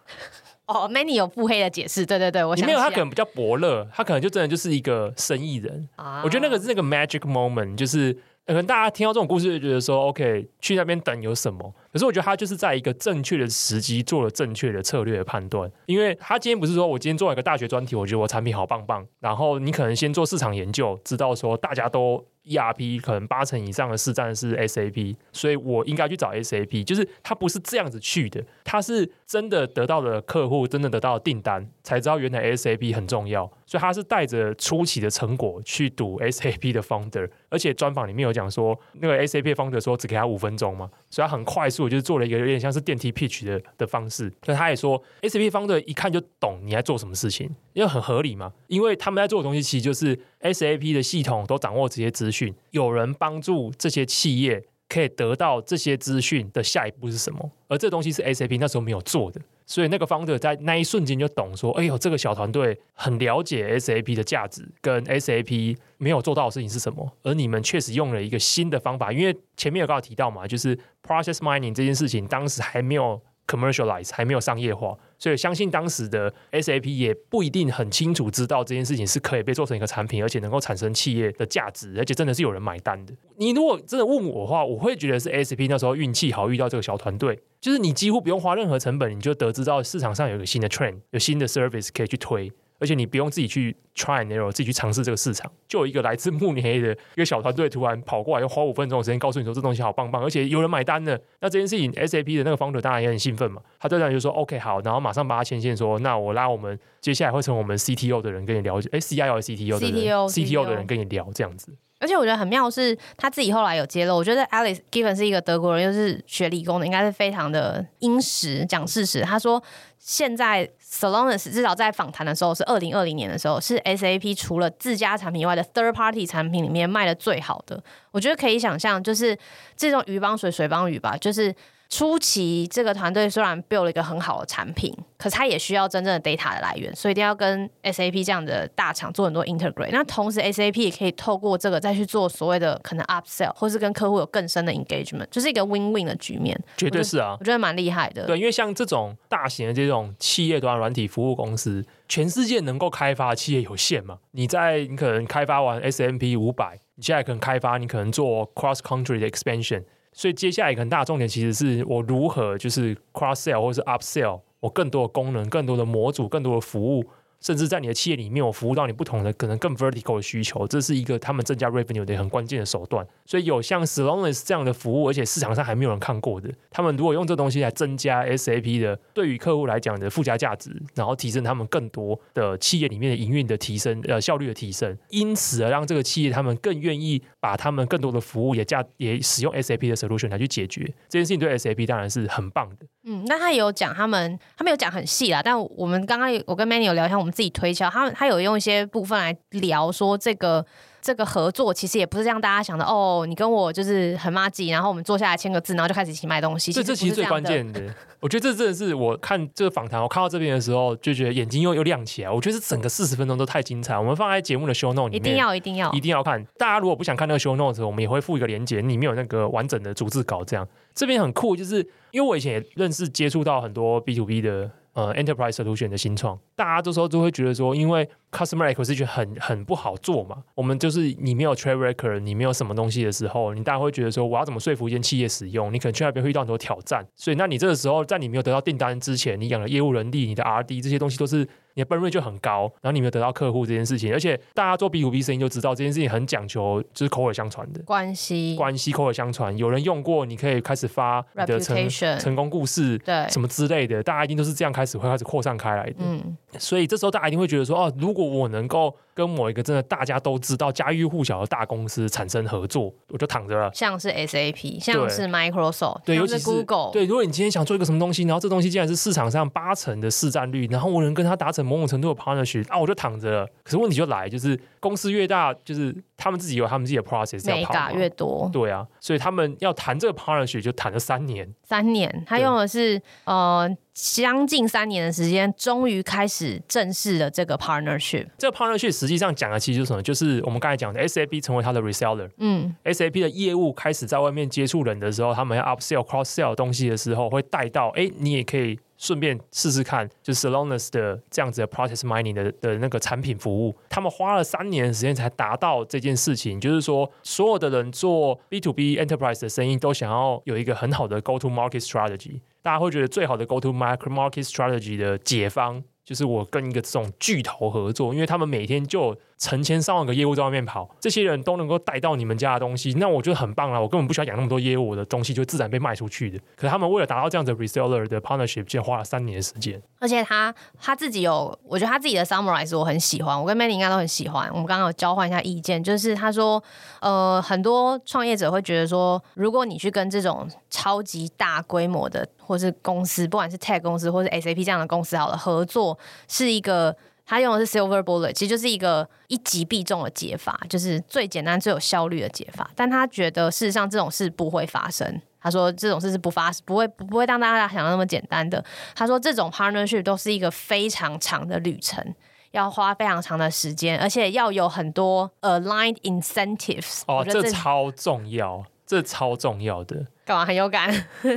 哦，Manny 有腹黑的解释，对对对，我想没有，他可能比较伯乐，他可能就真的就是一个生意人。啊，我觉得那个是那个 magic moment，就是。可能大家听到这种故事就觉得说，OK，去那边等有什么？可是我觉得他就是在一个正确的时机做了正确的策略的判断，因为他今天不是说我今天做了一个大学专题，我觉得我产品好棒棒，然后你可能先做市场研究，知道说大家都 ERP 可能八成以上的市占是 SAP，所以我应该去找 SAP，就是他不是这样子去的，他是真的得到了客户，真的得到订单，才知道原来 SAP 很重要。所以他是带着初期的成果去赌 SAP 的 founder，而且专访里面有讲说，那个 SAP founder 说只给他五分钟嘛，所以他很快速就是做了一个有点像是电梯 pitch 的的方式。所以他也说 SAP founder 一看就懂你在做什么事情，因为很合理嘛，因为他们在做的东西其实就是 SAP 的系统都掌握这些资讯，有人帮助这些企业可以得到这些资讯的下一步是什么，而这东西是 SAP 那时候没有做的。所以那个方的在那一瞬间就懂说，哎呦，这个小团队很了解 SAP 的价值，跟 SAP 没有做到的事情是什么。而你们确实用了一个新的方法，因为前面有刚刚提到嘛，就是 process mining 这件事情当时还没有 commercialize，还没有商业化。所以相信当时的 SAP 也不一定很清楚知道这件事情是可以被做成一个产品，而且能够产生企业的价值，而且真的是有人买单的。你如果真的问我的话，我会觉得是 SAP 那时候运气好，遇到这个小团队，就是你几乎不用花任何成本，你就得知到市场上有一个新的 trend，有新的 service 可以去推。而且你不用自己去 try and error，自己去尝试这个市场，就有一个来自慕尼黑的一个小团队突然跑过来，要花五分钟的时间告诉你说这东西好棒棒，而且有人买单呢。那这件事情，SAP 的那个 founder 当然也很兴奋嘛，他当然就说 OK 好，然后马上把他牵线说，那我拉我们接下来会成我们 CTO 的人跟你聊，哎，CIO 还是 CTO 的人 CTO CTO 的人跟你聊这样子。而且我觉得很妙是，他自己后来有揭露，我觉得 Alice Given 是一个德国人，又是学理工的，应该是非常的殷实讲事实。他说，现在 Solonis 至少在访谈的时候是二零二零年的时候，是 SAP 除了自家产品以外的 Third Party 产品里面卖的最好的。我觉得可以想象，就是这种鱼帮水，水帮鱼吧，就是。初期这个团队虽然 build 了一个很好的产品，可是它也需要真正的 data 的来源，所以一定要跟 SAP 这样的大厂做很多 integrate。那同时 SAP 也可以透过这个再去做所谓的可能 upsell，或是跟客户有更深的 engagement，就是一个 win-win 的局面。绝对是啊，我觉得蛮厉害的。对，因为像这种大型的这种企业端软体服务公司，全世界能够开发的企业有限嘛？你在你可能开发完 SMP 五百，你现在可能开发，你可能做 cross country 的 expansion。所以接下来一个很大的重点，其实是我如何就是 cross sell 或是 upsell 我更多的功能、更多的模组、更多的服务。甚至在你的企业里面，我服务到你不同的可能更 vertical 的需求，这是一个他们增加 revenue 的很关键的手段。所以有像 Celonis 这样的服务，而且市场上还没有人看过的，他们如果用这东西来增加 SAP 的对于客户来讲的附加价值，然后提升他们更多的企业里面的营运的提升，呃，效率的提升，因此而让这个企业他们更愿意把他们更多的服务也加也使用 SAP 的 solution 来去解决这件事情，对 SAP 当然是很棒的。嗯，那他有讲他们，他没有讲很细啦，但我们刚刚我跟 Manny 有聊一下，我们自己推敲，他他有用一些部分来聊说这个。这个合作其实也不是像大家想的哦，你跟我就是很麻吉，然后我们坐下来签个字，然后就开始一起卖东西。这这其实最关键的，<laughs> 我觉得这真的是我看这个访谈，我看到这边的时候就觉得眼睛又又亮起来。我觉得这整个四十分钟都太精彩，我们放在节目的 show note 里面，一定要一定要一定要看。大家如果不想看那个 show note，我们也会附一个链接，里面有那个完整的逐字稿。这样这边很酷，就是因为我以前也认识接触到很多 B to B 的。呃，Enterprise Solution 的新创，大家这时候都会觉得说，因为 Customer Acquisition 很很不好做嘛。我们就是你没有 Track Record，你没有什么东西的时候，你大家会觉得说，我要怎么说服一间企业使用？你可能去那边会遇到很多挑战。所以，那你这个时候，在你没有得到订单之前，你养的业务人力、你的 R&D 这些东西都是。你的 burn rate 就很高，然后你没有得到客户这件事情，而且大家做 B to B 生意就知道这件事情很讲求就是口耳相传的。关系，关系口耳相传，有人用过，你可以开始发你的成成功故事，对，什么之类的，大家一定都是这样开始会开始扩散开来的。嗯，所以这时候大家一定会觉得说，哦，如果我能够。跟某一个真的大家都知道家喻户晓的大公司产生合作，我就躺着了。像是 SAP，像是 Microsoft，对，尤其是 Google。对，如果你今天想做一个什么东西，然后这东西竟然是市场上八成的市占率，然后我能跟他达成某种程度的 partnership，啊，我就躺着了。可是问题就来，就是公司越大，就是他们自己有他们自己的 process 要跑越多。对啊，所以他们要谈这个 partnership 就谈了三年。三年，他用的是呃。将近三年的时间，终于开始正式的这个 partnership。这个 partnership 实际上讲的其实就是什么？就是我们刚才讲的 SAP 成为它的 reseller。嗯，SAP 的业务开始在外面接触人的时候，他们要 upsell、cross sell 东西的时候，会带到哎，你也可以顺便试试看，就是 Celonis 的这样子的 process mining 的的那个产品服务。他们花了三年的时间才达到这件事情，就是说所有的人做 B to B enterprise 的生意都想要有一个很好的 go to market strategy。大家会觉得最好的 go to market strategy 的解方，就是我跟一个这种巨头合作，因为他们每天就成千上万个业务在外面跑，这些人都能够带到你们家的东西，那我觉得很棒了。我根本不需要养那么多业务，我的东西就自然被卖出去的。可是他们为了达到这样的 reseller 的 partnership，竟然花了三年的时间。而且他他自己有，我觉得他自己的 summarize 我很喜欢，我跟 Manny 应该都很喜欢。我们刚刚有交换一下意见，就是他说，呃，很多创业者会觉得说，如果你去跟这种超级大规模的或是公司，不管是 tech 公司或是 SAP 这样的公司，好了，合作是一个。他用的是 silver bullet，其实就是一个一击必中的解法，就是最简单、最有效率的解法。但他觉得事实上这种事不会发生。他说这种事是不发不会不会当大家想的那么简单的。他说这种 partnership 都是一个非常长的旅程，要花非常长的时间，而且要有很多 aligned incentives。哦，这，这超重要，这超重要的。干嘛很有感？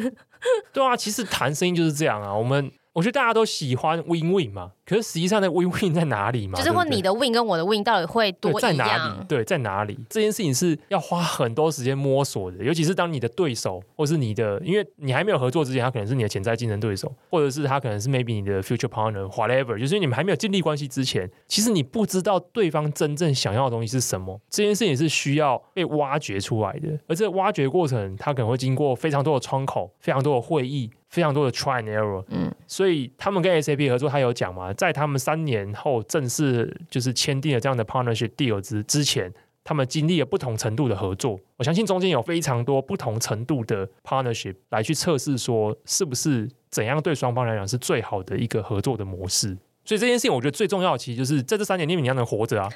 <laughs> 对啊，其实谈生意就是这样啊，我们。我觉得大家都喜欢 win win 嘛，可是实际上那 win win 在哪里嘛？就是问你的 win 跟我的 win 到底会多在哪里？对，在哪里？这件事情是要花很多时间摸索的，尤其是当你的对手或是你的，因为你还没有合作之前，他可能是你的潜在竞争对手，或者是他可能是 maybe 你的 future partner，whatever，就是你们还没有建立关系之前，其实你不知道对方真正想要的东西是什么。这件事情是需要被挖掘出来的，而这个挖掘过程，它可能会经过非常多的窗口，非常多的会议。非常多的 try and error，嗯，所以他们跟 SAP 合作，他有讲嘛，在他们三年后正式就是签订了这样的 partnership deal 之之前，他们经历了不同程度的合作。我相信中间有非常多不同程度的 partnership 来去测试，说是不是怎样对双方来讲是最好的一个合作的模式。所以这件事情，我觉得最重要的其实就是在这三年里面你要能活着啊，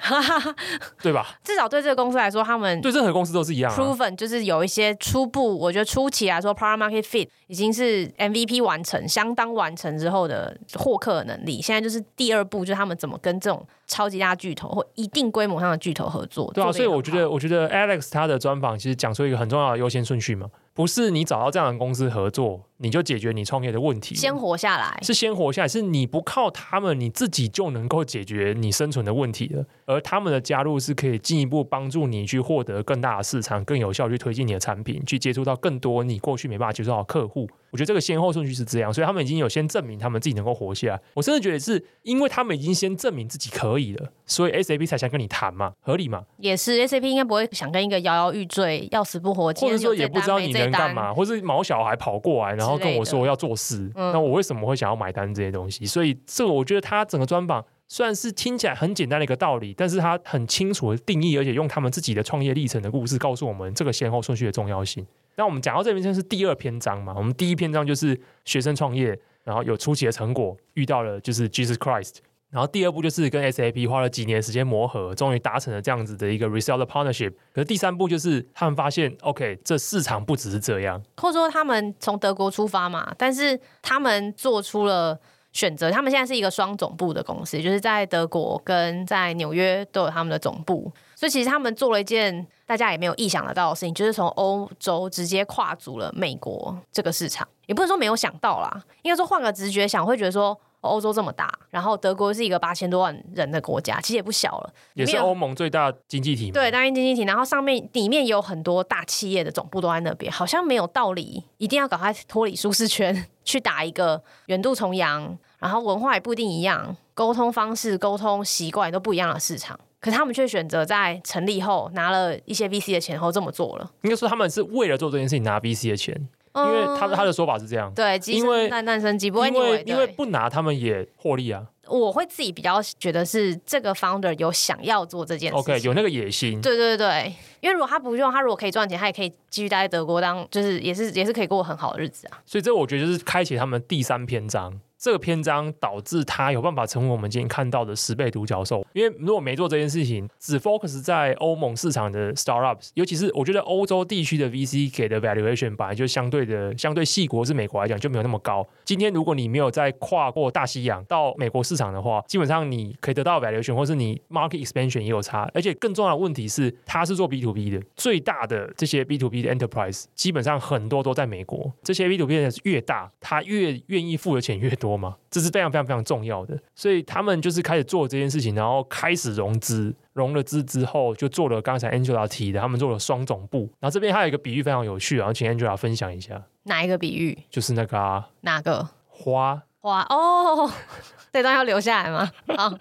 <laughs> 对吧？至少对这个公司来说，他们对任何公司都是一样，proven 就是有一些初步，我觉得初期来说，product market fit 已经是 MVP 完成，相当完成之后的获客能力。现在就是第二步，就是他们怎么跟这种超级大巨头或一定规模上的巨头合作。对啊，所以我觉得，我觉得 Alex 他的专访其实讲出一个很重要的优先顺序嘛。不是你找到这样的公司合作，你就解决你创业的问题。先活下来是先活下来，是你不靠他们，你自己就能够解决你生存的问题的。而他们的加入是可以进一步帮助你去获得更大的市场，更有效去推进你的产品，去接触到更多你过去没办法接触到的客户。我觉得这个先后顺序是这样，所以他们已经有先证明他们自己能够活下来。我甚至觉得是因为他们已经先证明自己可以了，所以 SAP 才想跟你谈嘛，合理嘛？也是 SAP 应该不会想跟一个摇摇欲坠、要死不活，或者说也不知道你能干嘛，或是毛小孩跑过来，然后跟我说要做事，那我为什么会想要买单这些东西？所以这个我觉得他整个专访虽然是听起来很简单的一个道理，但是他很清楚的定义，而且用他们自己的创业历程的故事告诉我们这个先后顺序的重要性。那我们讲到这边，这是第二篇章嘛？我们第一篇章就是学生创业，然后有初期的成果，遇到了就是 Jesus Christ。然后第二步就是跟 SAP 花了几年时间磨合，终于达成了这样子的一个 reseller partnership。可是第三步就是他们发现，OK，这市场不只是这样。或者说他们从德国出发嘛，但是他们做出了选择。他们现在是一个双总部的公司，就是在德国跟在纽约都有他们的总部。所以其实他们做了一件大家也没有意想得到的事情，就是从欧洲直接跨足了美国这个市场。也不能说没有想到啦，应该说换个直觉想，会觉得说欧洲这么大，然后德国是一个八千多万人的国家，其实也不小了，也是欧盟最大经济体。对，大经济体。然后上面里面有很多大企业的总部都在那边，好像没有道理一定要赶快脱离舒适圈 <laughs> 去打一个远渡重洋，然后文化也不一定一样，沟通方式、沟通习惯都不一样的市场。可是他们却选择在成立后拿了一些 VC 的钱后这么做了。应该说他们是为了做这件事情拿 VC 的钱，嗯、因为他他的说法是这样。对，因为蛋蛋生鸡不会因为因为不拿他们也获利啊。我会自己比较觉得是这个 founder 有想要做这件事情，OK，有那个野心。对对对，因为如果他不用，他如果可以赚钱，他也可以继续待在德国当，就是也是也是可以过很好的日子啊。所以这我觉得就是开启他们第三篇章。这个篇章导致他有办法成为我们今天看到的十倍独角兽。因为如果没做这件事情，只 focus 在欧盟市场的 startups，尤其是我觉得欧洲地区的 VC 给的 valuation 本来就相对的相对细国是美国来讲就没有那么高。今天如果你没有再跨过大西洋到美国市场的话，基本上你可以得到 valuation 或是你 market expansion 也有差。而且更重要的问题是，它是做 B to B 的，最大的这些 B to B 的 enterprise 基本上很多都在美国。这些 B to B 的越大，他越愿意付的钱越多嘛。这是非常非常非常重要的，所以他们就是开始做这件事情，然后开始融资，融了资之后就做了刚才 Angela 提的，他们做了双总部。然后这边还有一个比喻非常有趣，然后请 Angela 分享一下。哪一个比喻？就是那个啊，哪个？花花哦，<laughs> 这段要留下来吗？好，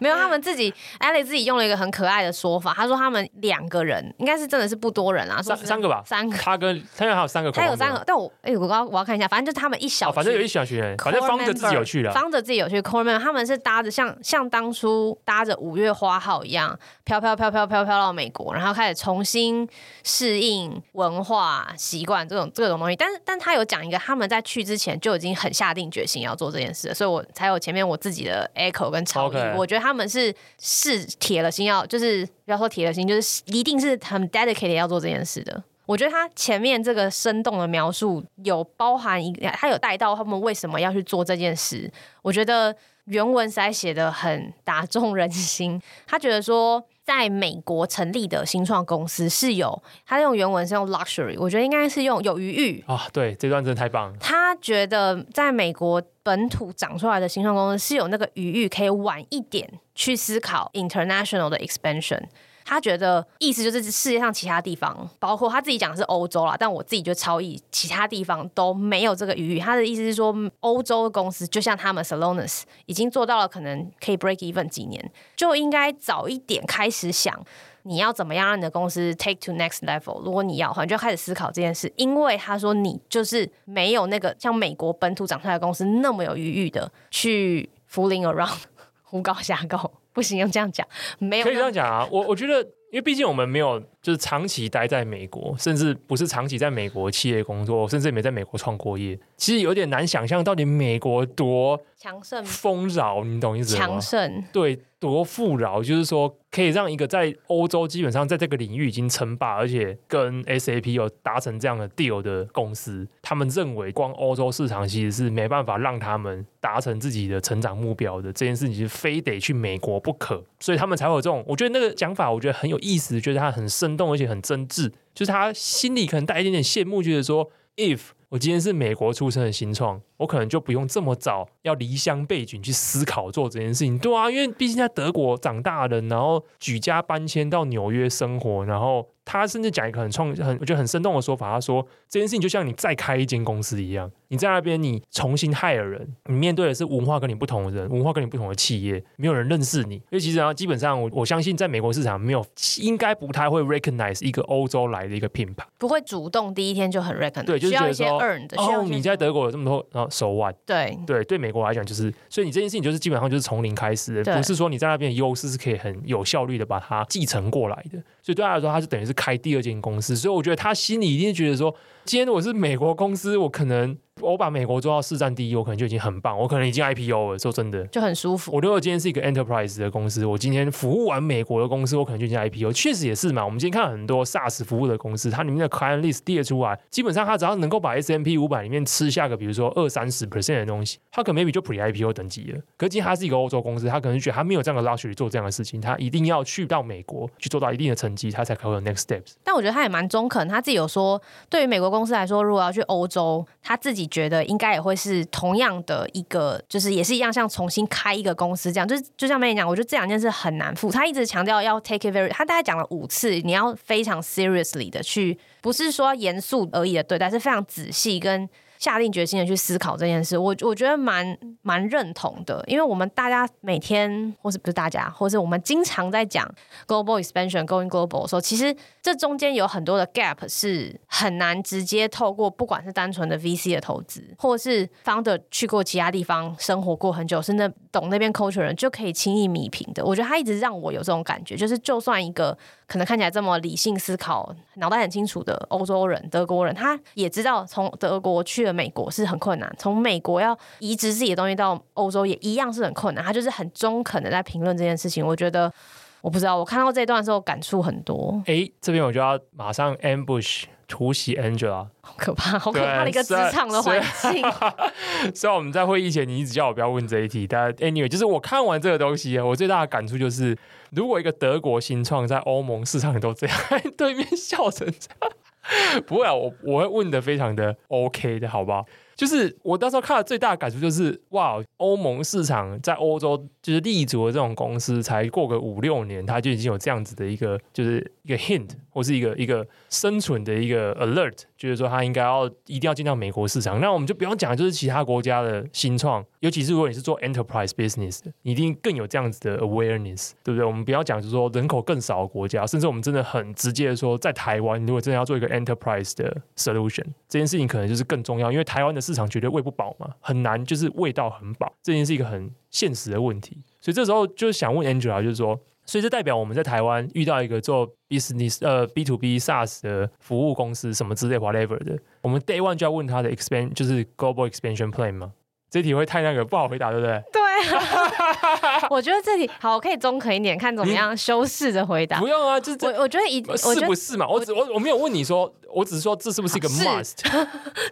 没有，他们自己 Alex 自己用了一个很可爱的说法，他说他们两个人应该是真的是不多人啊，三三个吧，三个。他跟他还有三个，他有三个，<laughs> 但我哎、欸，我刚我要看一下，反正就他们一小、哦，反正有一小群人，反正 Founder 自己有去了，Founder 自己有去 Core Member 他们是搭着像像当初搭着五月花号一样飘飘飘飘飘飘到美国，然后开始重新适应文化习惯这种这种东西。但是但他有讲一个，他们在去之前就已经很下定决心要做这件事，所以我才有前面我自己的 echo 跟超意。Okay. 我觉得他们是是铁了心要，就是不要说铁了心，就是一定是很 dedicated 要做这件事的。我觉得他前面这个生动的描述有包含一个，他有带到他们为什么要去做这件事。我觉得原文实在写的很打中人心。他觉得说。在美国成立的新创公司是有，他用原文是用 luxury，我觉得应该是用有余裕啊。对，这段真的太棒了。他觉得在美国本土长出来的新创公司是有那个余裕，可以晚一点去思考 international 的 expansion。他觉得意思就是世界上其他地方，包括他自己讲的是欧洲啦，但我自己就超意，其他地方都没有这个余裕。他的意思是说，欧洲的公司就像他们 Salonis 已经做到了，可能可以 break even 几年，就应该早一点开始想你要怎么样让你的公司 take to next level。如果你要的话，你就要开始思考这件事，因为他说你就是没有那个像美国本土长出来的公司那么有余裕的去 fooling around <laughs> 胡搞瞎搞。不行，用这样讲，没有可以这样讲啊。我 <laughs> 我觉得，因为毕竟我们没有就是长期待在美国，甚至不是长期在美国企业工作，甚至也没在美国创过业，其实有点难想象到底美国多强盛、丰饶，你懂意思吗？强盛，对。多富饶，就是说可以让一个在欧洲基本上在这个领域已经称霸，而且跟 SAP 有达成这样的 deal 的公司，他们认为光欧洲市场其实是没办法让他们达成自己的成长目标的，这件事情是非得去美国不可，所以他们才会有这种，我觉得那个讲法，我觉得很有意思，觉得他很生动，而且很真挚，就是他心里可能带一点点羡慕，觉得说 if 我今天是美国出生的新创。我可能就不用这么早要离乡背井去思考做这件事情，对啊，因为毕竟在德国长大的，然后举家搬迁到纽约生活，然后他甚至讲一个很创、很我觉得很生动的说法，他说这件事情就像你再开一间公司一样，你在那边你重新 hire 人，你面对的是文化跟你不同的人，文化跟你不同的企业，没有人认识你，因为其实啊，基本上我我相信在美国市场没有应该不太会 recognize 一个欧洲来的一个品牌，不会主动第一天就很 recognize，对，就是觉得说需要一些 earned 的，哦，你在德国有这么多然后。手腕，对对对，美国来讲就是，所以你这件事情就是基本上就是从零开始的，不是说你在那边的优势是可以很有效率的把它继承过来的。所以对他来说，他是等于是开第二间公司，所以我觉得他心里一定觉得说，今天我是美国公司，我可能。我把美国做到市占第一，我可能就已经很棒。我可能已经 IPO 了，说真的，就很舒服。我如果今天是一个 enterprise 的公司，我今天服务完美国的公司，我可能就已经 IPO。确实也是嘛。我们今天看很多 SaaS 服务的公司，它里面的 client list 列出来，基本上它只要能够把 S&P 五百里面吃下个，比如说二三十 percent 的东西，它可能 maybe 就 pre IPO 等级了。可是今天它是一个欧洲公司，它可能觉得它没有这样的 luxury 做这样的事情，它一定要去到美国去做到一定的成绩，它才可能有 next steps。但我觉得他也蛮中肯，他自己有说，对于美国公公司来说，如果要去欧洲，他自己觉得应该也会。是同样的一个，就是也是一样，像重新开一个公司这样，就是就像梅讲，我觉得这两件事很难付。他一直强调要 take it very，他大概讲了五次，你要非常 seriously 的去，不是说严肃而已的对待，是非常仔细跟。下定决心的去思考这件事，我我觉得蛮蛮认同的，因为我们大家每天，或是不是大家，或是我们经常在讲 global expansion going global 的时候，其实这中间有很多的 gap 是很难直接透过不管是单纯的 VC 的投资，或是 founder 去过其他地方生活过很久，是那懂那边 culture 人就可以轻易弥平的。我觉得他一直让我有这种感觉，就是就算一个可能看起来这么理性思考、脑袋很清楚的欧洲人、德国人，他也知道从德国去了。美国是很困难，从美国要移植自己的东西到欧洲也一样是很困难。他就是很中肯的在评论这件事情。我觉得我不知道，我看到这一段的时候感触很多。哎，这边我就要马上 ambush 突袭 Angela，好可怕，<laughs> 好可怕的一个职场的环境。<laughs> 虽然我们在会议前你一直叫我不要问这一题，但 anyway，就是我看完这个东西，我最大的感触就是，如果一个德国新创在欧盟市场都这样，<laughs> 对面笑成这样。<laughs> 不会啊，我我会问的非常的 OK 的，好不好？就是我当时候看的最大的感触就是，哇，欧盟市场在欧洲就是立足的这种公司，才过个五六年，它就已经有这样子的一个就是一个 hint 或是一个一个生存的一个 alert，就是说它应该要一定要进到美国市场。那我们就不用讲，就是其他国家的新创，尤其是如果你是做 enterprise business，你一定更有这样子的 awareness，对不对？我们不要讲，就是说人口更少的国家，甚至我们真的很直接的说，在台湾，如果真的要做一个 enterprise 的 solution，这件事情可能就是更重要，因为台湾的市场绝对喂不饱嘛，很难就是喂到很饱，这件是一个很现实的问题。所以这时候就想问 Angela，就是说。所以这代表我们在台湾遇到一个做 business 呃 B to B SaaS 的服务公司什么之类 whatever 的，我们 day one 就要问他的 expand 就是 global expansion plan 吗？这题会太那个不好回答，对不对？对啊，<laughs> 我觉得这里好，我可以中肯一点，看怎么样修饰的回答。不用啊，就是我我觉得一是不是嘛？我只我我没有问你说。我只是说这是不是一个 must？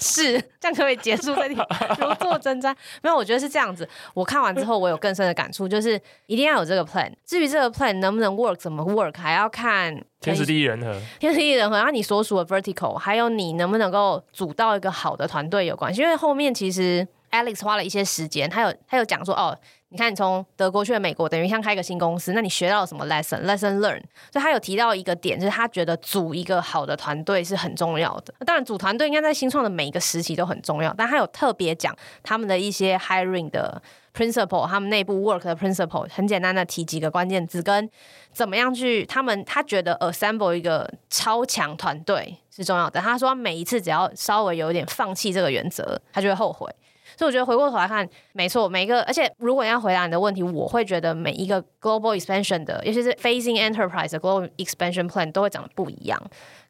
是，<laughs> 是这样可以结束这里如坐针毡？没有，我觉得是这样子。我看完之后，我有更深的感触，就是一定要有这个 plan。至于这个 plan 能不能 work，怎么 work，还要看天时地利人和。天时地利人和，然后你所属的 vertical，还有你能不能够组到一个好的团队有关系。因为后面其实 Alex 花了一些时间，他有他有讲说哦。你看，你从德国去了美国，等于像开一个新公司。那你学到了什么 lesson？lesson learn。所以他有提到一个点，就是他觉得组一个好的团队是很重要的。当然，组团队应该在新创的每一个时期都很重要。但他有特别讲他们的一些 hiring 的 principle，他们内部 work 的 principle。很简单的提几个关键字，跟怎么样去他们他觉得 assemble 一个超强团队是重要的。他说每一次只要稍微有一点放弃这个原则，他就会后悔。所以我觉得回过头来看，没错，每一个，而且如果你要回答你的问题，我会觉得每一个 global expansion 的，尤其是 facing enterprise 的 global expansion plan 都会长得不一样，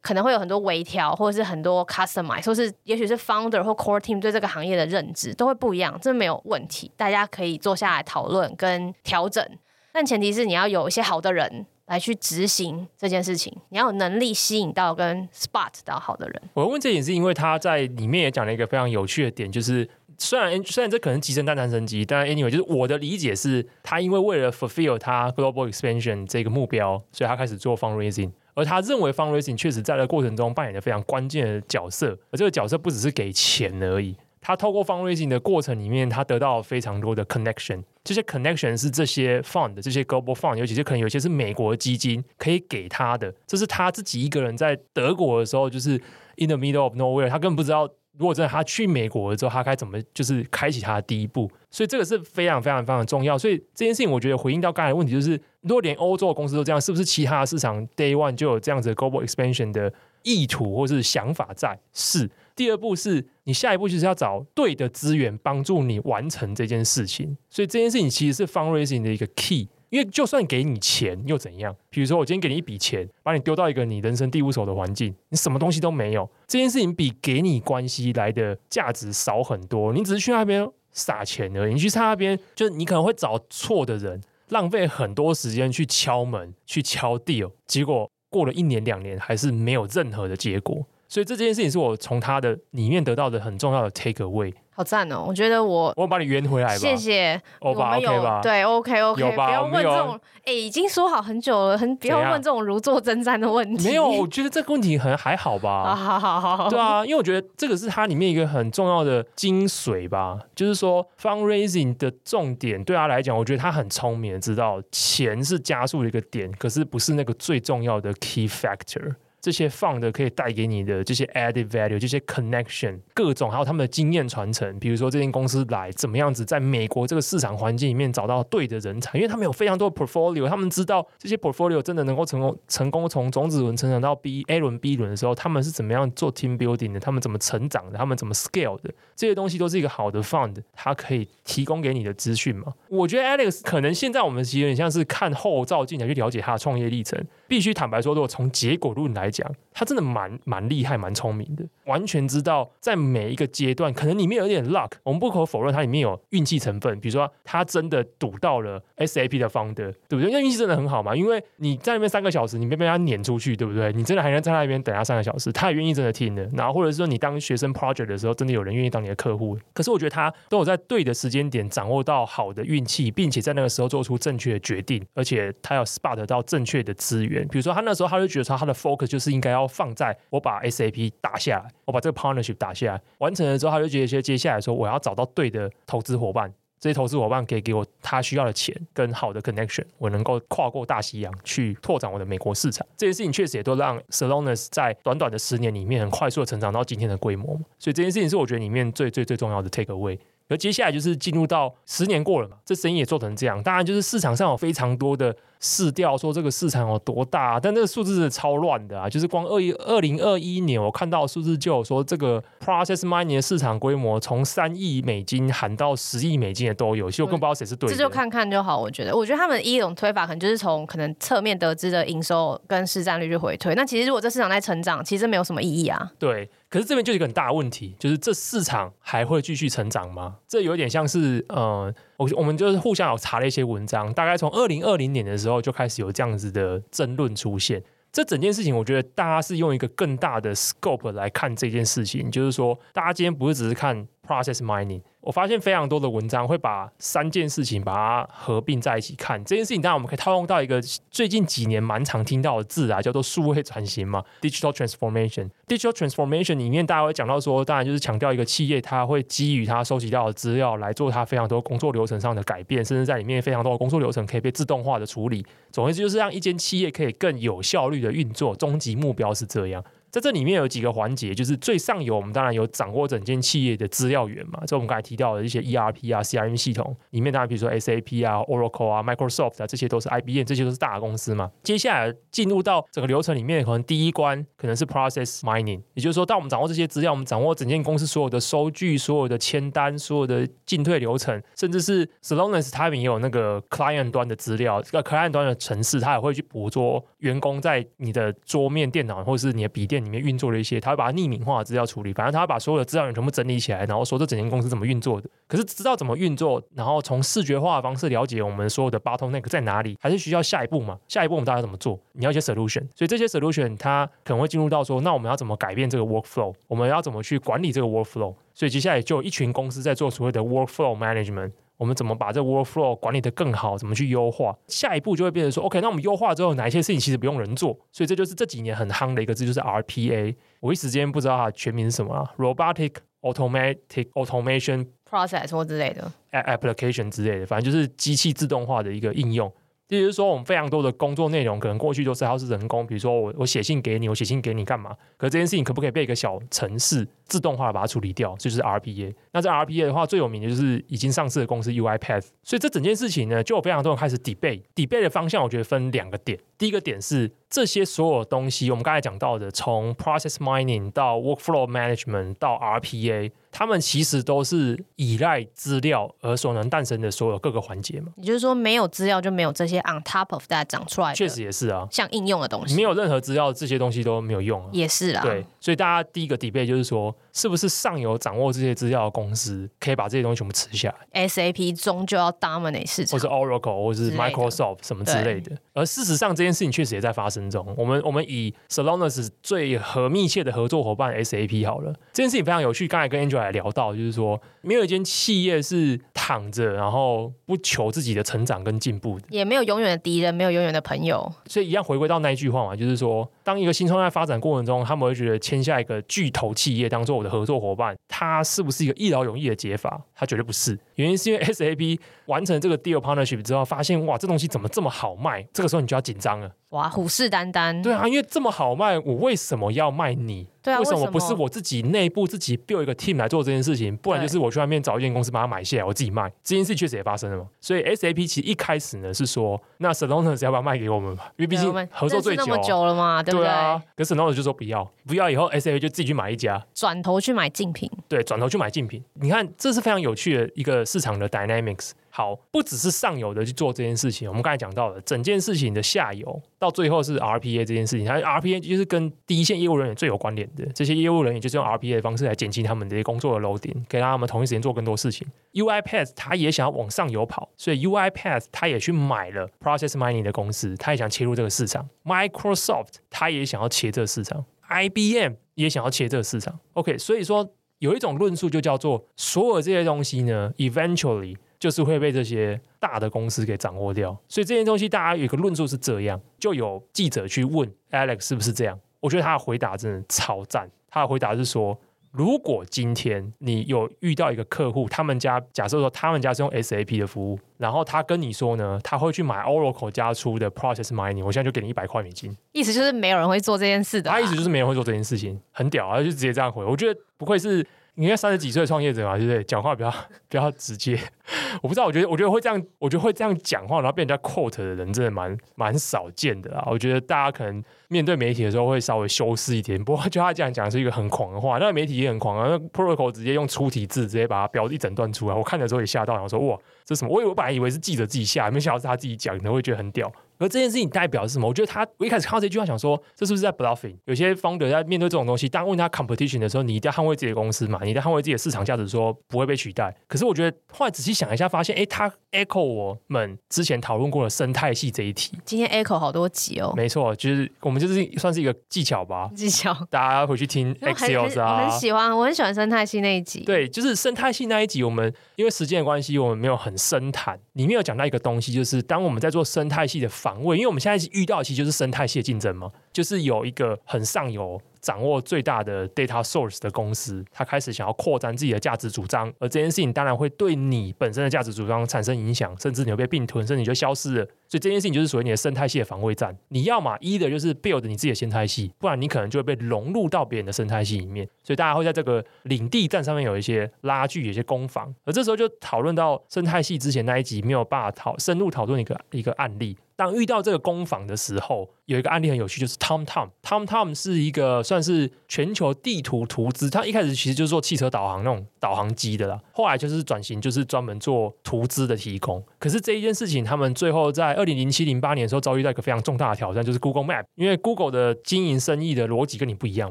可能会有很多微调，或者是很多 customize，或是也许是 founder 或 core team 对这个行业的认知都会不一样，这没有问题，大家可以坐下来讨论跟调整，但前提是你要有一些好的人来去执行这件事情，你要有能力吸引到跟 spot 到好的人。我问这点是因为他在里面也讲了一个非常有趣的点，就是。虽然虽然这可能集成蛋蛋生鸡，但 anyway 就是我的理解是，他因为为了 fulfill 他 global expansion 这个目标，所以他开始做 fundraising，而他认为 fundraising 确实在这个过程中扮演了非常关键的角色，而这个角色不只是给钱而已，他透过 fundraising 的过程里面，他得到了非常多的 connection，这些 connection 是这些 fund 这些 global fund，尤其是可能有些是美国基金可以给他的，这是他自己一个人在德国的时候，就是 in the middle of nowhere，他根本不知道。如果真的他去美国了之后，他该怎么就是开启他的第一步？所以这个是非常非常非常重要。所以这件事情，我觉得回应到刚才的问题，就是如果连欧洲的公司都这样，是不是其他的市场 Day One 就有这样子的 Global Expansion 的意图或是想法在？是。第二步是你下一步就是要找对的资源帮助你完成这件事情。所以这件事情其实是 Fundraising 的一个 Key。因为就算给你钱又怎样？比如说我今天给你一笔钱，把你丢到一个你人生地不熟的环境，你什么东西都没有，这件事情比给你关系来的价值少很多。你只是去那边撒钱而已，你去他那边，就是你可能会找错的人，浪费很多时间去敲门、去敲 deal，结果过了一年两年还是没有任何的结果。所以这件事情是我从他的里面得到的很重要的 take away。好赞哦！我觉得我我把你圆回来吧。谢谢。我们有？对，OK OK。不要问这种，哎，已经说好很久了，很不要问这种如坐针毡的问题。没有，我觉得这个问题可能还好吧。好好好。对啊，因为我觉得这个是它里面一个很重要的精髓吧，就是说 fundraising 的重点对他来讲，我觉得他很聪明，知道钱是加速的一个点，可是不是那个最重要的 key factor。这些放的可以带给你的这些 added value，这些 connection，各种还有他们的经验传承。比如说，这间公司来怎么样子，在美国这个市场环境里面找到对的人才，因为他们有非常多的 portfolio，他们知道这些 portfolio 真的能够成功成功从种子轮成长到 B A 轮 B 轮的时候，他们是怎么样做 team building 的，他们怎么成长的，他们怎么 scale 的，这些东西都是一个好的 fund，它可以提供给你的资讯嘛。我觉得 Alex 可能现在我们其实有点像是看后照镜来去了解他的创业历程。必须坦白说，如果从结果论来讲，他真的蛮蛮厉害、蛮聪明的，完全知道在每一个阶段，可能里面有点 luck，我们不可否认它里面有运气成分。比如说，他真的赌到了 SAP 的 founder，对不对？因为运气真的很好嘛。因为你在那边三个小时，你没被他撵出去，对不对？你真的还能在那边等他三个小时，他也愿意真的听的。然后或者是说，你当学生 project 的时候，真的有人愿意当你的客户。可是我觉得他都有在对的时间点掌握到好的运气，并且在那个时候做出正确的决定，而且他要 spot 到正确的资源。比如说，他那时候他就觉得说，他的 focus 就是应该要放在我把 SAP 打下来，我把这个 partnership 打下来，完成了之后，他就觉得说，接下来说我要找到对的投资伙伴。这些投资伙伴可以给我他需要的钱跟好的 connection，我能够跨过大西洋去拓展我的美国市场。这件事情确实也都让 Salonis 在短短的十年里面很快速的成长到今天的规模。所以这件事情是我觉得里面最最最重要的 take away。而接下来就是进入到十年过了嘛，这生意也做成这样，当然就是市场上有非常多的。市调说这个市场有多大，啊，但这个数字是超乱的啊！就是光二一二零二一年，我看到数字就有说，这个 process mining 的市场规模从三亿美金喊到十亿美金的都有，其实我更不知道谁是对的。这就看看就好，我觉得。我觉得他们一种推法可能就是从可能侧面得知的营收跟市占率去回推。那其实如果这市场在成长，其实没有什么意义啊。对，可是这边就有一个很大的问题，就是这市场还会继续成长吗？这有点像是呃。我我们就是互相有查了一些文章，大概从二零二零年的时候就开始有这样子的争论出现。这整件事情，我觉得大家是用一个更大的 scope 来看这件事情，就是说，大家今天不是只是看 process mining。我发现非常多的文章会把三件事情把它合并在一起看。这件事情当然我们可以套用到一个最近几年蛮常听到的字啊，叫做数位转型嘛，digital transformation。digital transformation 里面大家会讲到说，当然就是强调一个企业它会基于它收集到的资料来做它非常多工作流程上的改变，甚至在里面非常多的工作流程可以被自动化的处理。总之就是让一间企业可以更有效率的运作，终极目标是这样。在这里面有几个环节，就是最上游，我们当然有掌握整间企业的资料源嘛。这我们刚才提到的一些 ERP 啊、CRM 系统里面，当然比如说 SAP 啊、Oracle 啊、Microsoft 啊，这些都是 IBM，这些都是大公司嘛。接下来进入到整个流程里面，可能第一关可能是 Process Mining，也就是说，当我们掌握这些资料，我们掌握整间公司所有的收据、所有的签单、所有的进退流程，甚至是 Celonis 他们也有那个 Client 端的资料，这个 Client 端的程式，他也会去捕捉员工在你的桌面电脑或者是你的笔电里面运作的一些。他会把它匿名化的资料处理，反正他会把所有的资料源全部整理起来，然后说这整间公司怎么运作的。可是知道怎么运作，然后从视觉化的方式了解我们所有的 bottleneck 在哪里，还是需要下一步嘛？下一步我们大家怎么做？你要一些 solution，所以这些 solution 它可能会进入到说，那我们要怎么改变这个 workflow？我们要怎么去管理这个 workflow？所以接下来就有一群公司在做所谓的 workflow management。我们怎么把这个 workflow 管理的更好？怎么去优化？下一步就会变成说，OK，那我们优化之后，哪一些事情其实不用人做？所以这就是这几年很夯的一个字，就是 RPA。我一时间不知道它全名是什么啊，Robotic Automatic Automation Process 或之类的 Application 之类的，反正就是机器自动化的一个应用。也就是说，我们非常多的工作内容，可能过去都是还是人工，比如说我我写信给你，我写信给你干嘛？可这件事情可不可以被一个小程式自动化把它处理掉？就是 RPA。那这 RPA 的话，最有名的就是已经上市的公司 UiPath。所以这整件事情呢，就有非常多人开始 debate。debate 的方向，我觉得分两个点。第一个点是这些所有东西，我们刚才讲到的，从 process mining 到 workflow management 到 RPA。他们其实都是依赖资料而所能诞生的所有各个环节嘛。也就是说，没有资料就没有这些 on top of that 长出来的。确实也是啊，像应用的东西，没有任何资料，这些东西都没有用啊。也是啊，对。所以大家第一个 debate 就是说，是不是上游掌握这些资料的公司可以把这些东西全部吃下来？SAP 终究要 dominate 市场，或是 Oracle，或是 Microsoft 什么之类的。而事实上，这件事情确实也在发生中。我们我们以 Solanas 最和密切的合作伙伴 SAP 好了，这件事情非常有趣。刚才跟 Angela 也聊到，就是说，没有一间企业是躺着，然后不求自己的成长跟进步的，也没有永远的敌人，没有永远的朋友。所以一样回归到那一句话嘛，就是说，当一个新创在发展过程中，他们会觉得签下一个巨头企业当做我的合作伙伴，它是不是一个一劳永逸的解法？它绝对不是。原因是因为 <laughs> SAP 完成这个 deal partnership 之后，发现哇，这东西怎么这么好卖？这个时候你就要紧张了。哇，虎视眈眈。对啊，因为这么好卖，我为什么要卖你？对啊，为什么不是我自己内部自己 build 一个 team 来做这件事情？不然就是我去外面找一间公司把它买下来，我自己卖。这件事确实也发生了嘛。所以 SAP 其实一开始呢是说，那 Celonis 要不要卖给我们嘛？<laughs> 因为毕竟合作最久，那么久了嘛，对不对？对啊，可是 Celonis 就说不要，不要以后 SAP 就自己去买一家，转头去买竞品。对，转头去买竞品。你看，这是非常有趣的一个市场的 dynamics。好，不只是上游的去做这件事情，我们刚才讲到了整件事情的下游，到最后是 RPA 这件事情，它 RPA 就是跟第一线业务人员最有关联的，这些业务人员就是用 RPA 的方式来减轻他们这些工作的楼顶，给他们同一时间做更多事情。UiPath 他也想要往上游跑，所以 UiPath 他也去买了 Process Mining 的公司，他也想切入这个市场。Microsoft 他也想要切这个市场，IBM 也想要切这个市场。OK，所以说有一种论述就叫做，所有这些东西呢，eventually。就是会被这些大的公司给掌握掉，所以这件东西大家有一个论述是这样，就有记者去问 Alex 是不是这样，我觉得他的回答真的超赞，他的回答是说如果今天你有遇到一个客户，他们家假设说他们家是用 SAP 的服务，然后他跟你说呢，他会去买 Oracle 家出的 Process Mining，我现在就给你一百块美金。意思就是没有人会做这件事的。他意思就是没人会做这件事情，很屌啊，他就直接这样回。我觉得不愧是。你看三十几岁的创业者嘛，对不对？讲话比较 <laughs> 比较直接。<laughs> 我不知道，我觉得我觉得会这样，我觉得会这样讲话，然后被人家 quote 的人，真的蛮蛮少见的啦。我觉得大家可能面对媒体的时候会稍微修饰一点。不过就他这样讲是一个很狂的话，那媒体也很狂啊。那 protocol 直接用粗体字直接把它标一整段出来，我看的时候也吓到，然后说哇，这什么？我以为我本来以为是记者自己下，没想到是他自己讲的，会觉得很屌。而这件事情代表是什么？我觉得他，我一开始看到这句话，想说这是不是在 bluffing？有些 founder 在面对这种东西，当问他 competition 的时候，你一定要捍卫自己的公司嘛，你一定要捍卫自己的市场价值，说不会被取代。可是我觉得后来仔细想一下，发现，哎，他 echo 我们之前讨论过的生态系这一题。今天 echo 好多集哦。没错，就是我们就是算是一个技巧吧。技巧，大家回去听 Axios 啊。我很喜欢，我很喜欢生态系那一集。对，就是生态系那一集，我们因为时间的关系，我们没有很深谈。里面有讲到一个东西，就是当我们在做生态系的防卫，因为我们现在遇到的其实就是生态系的竞争嘛，就是有一个很上游。掌握最大的 data source 的公司，他开始想要扩展自己的价值主张，而这件事情当然会对你本身的价值主张产生影响，甚至你会被并吞，甚至你就消失了。所以这件事情就是属于你的生态系的防卫战。你要嘛一的就是 build 你自己的生态系，不然你可能就会被融入到别人的生态系里面。所以大家会在这个领地战上面有一些拉锯，有些攻防。而这时候就讨论到生态系之前那一集没有办法讨深入讨论一个一个案例。当遇到这个攻防的时候，有一个案例很有趣，就是 TomTom。TomTom 是一个算是全球地图图资，它一开始其实就是做汽车导航那种导航机的啦，后来就是转型，就是专门做图资的提供。可是这一件事情，他们最后在二零零七零八年的时候遭遇到一个非常重大的挑战，就是 Google Map。因为 Google 的经营生意的逻辑跟你不一样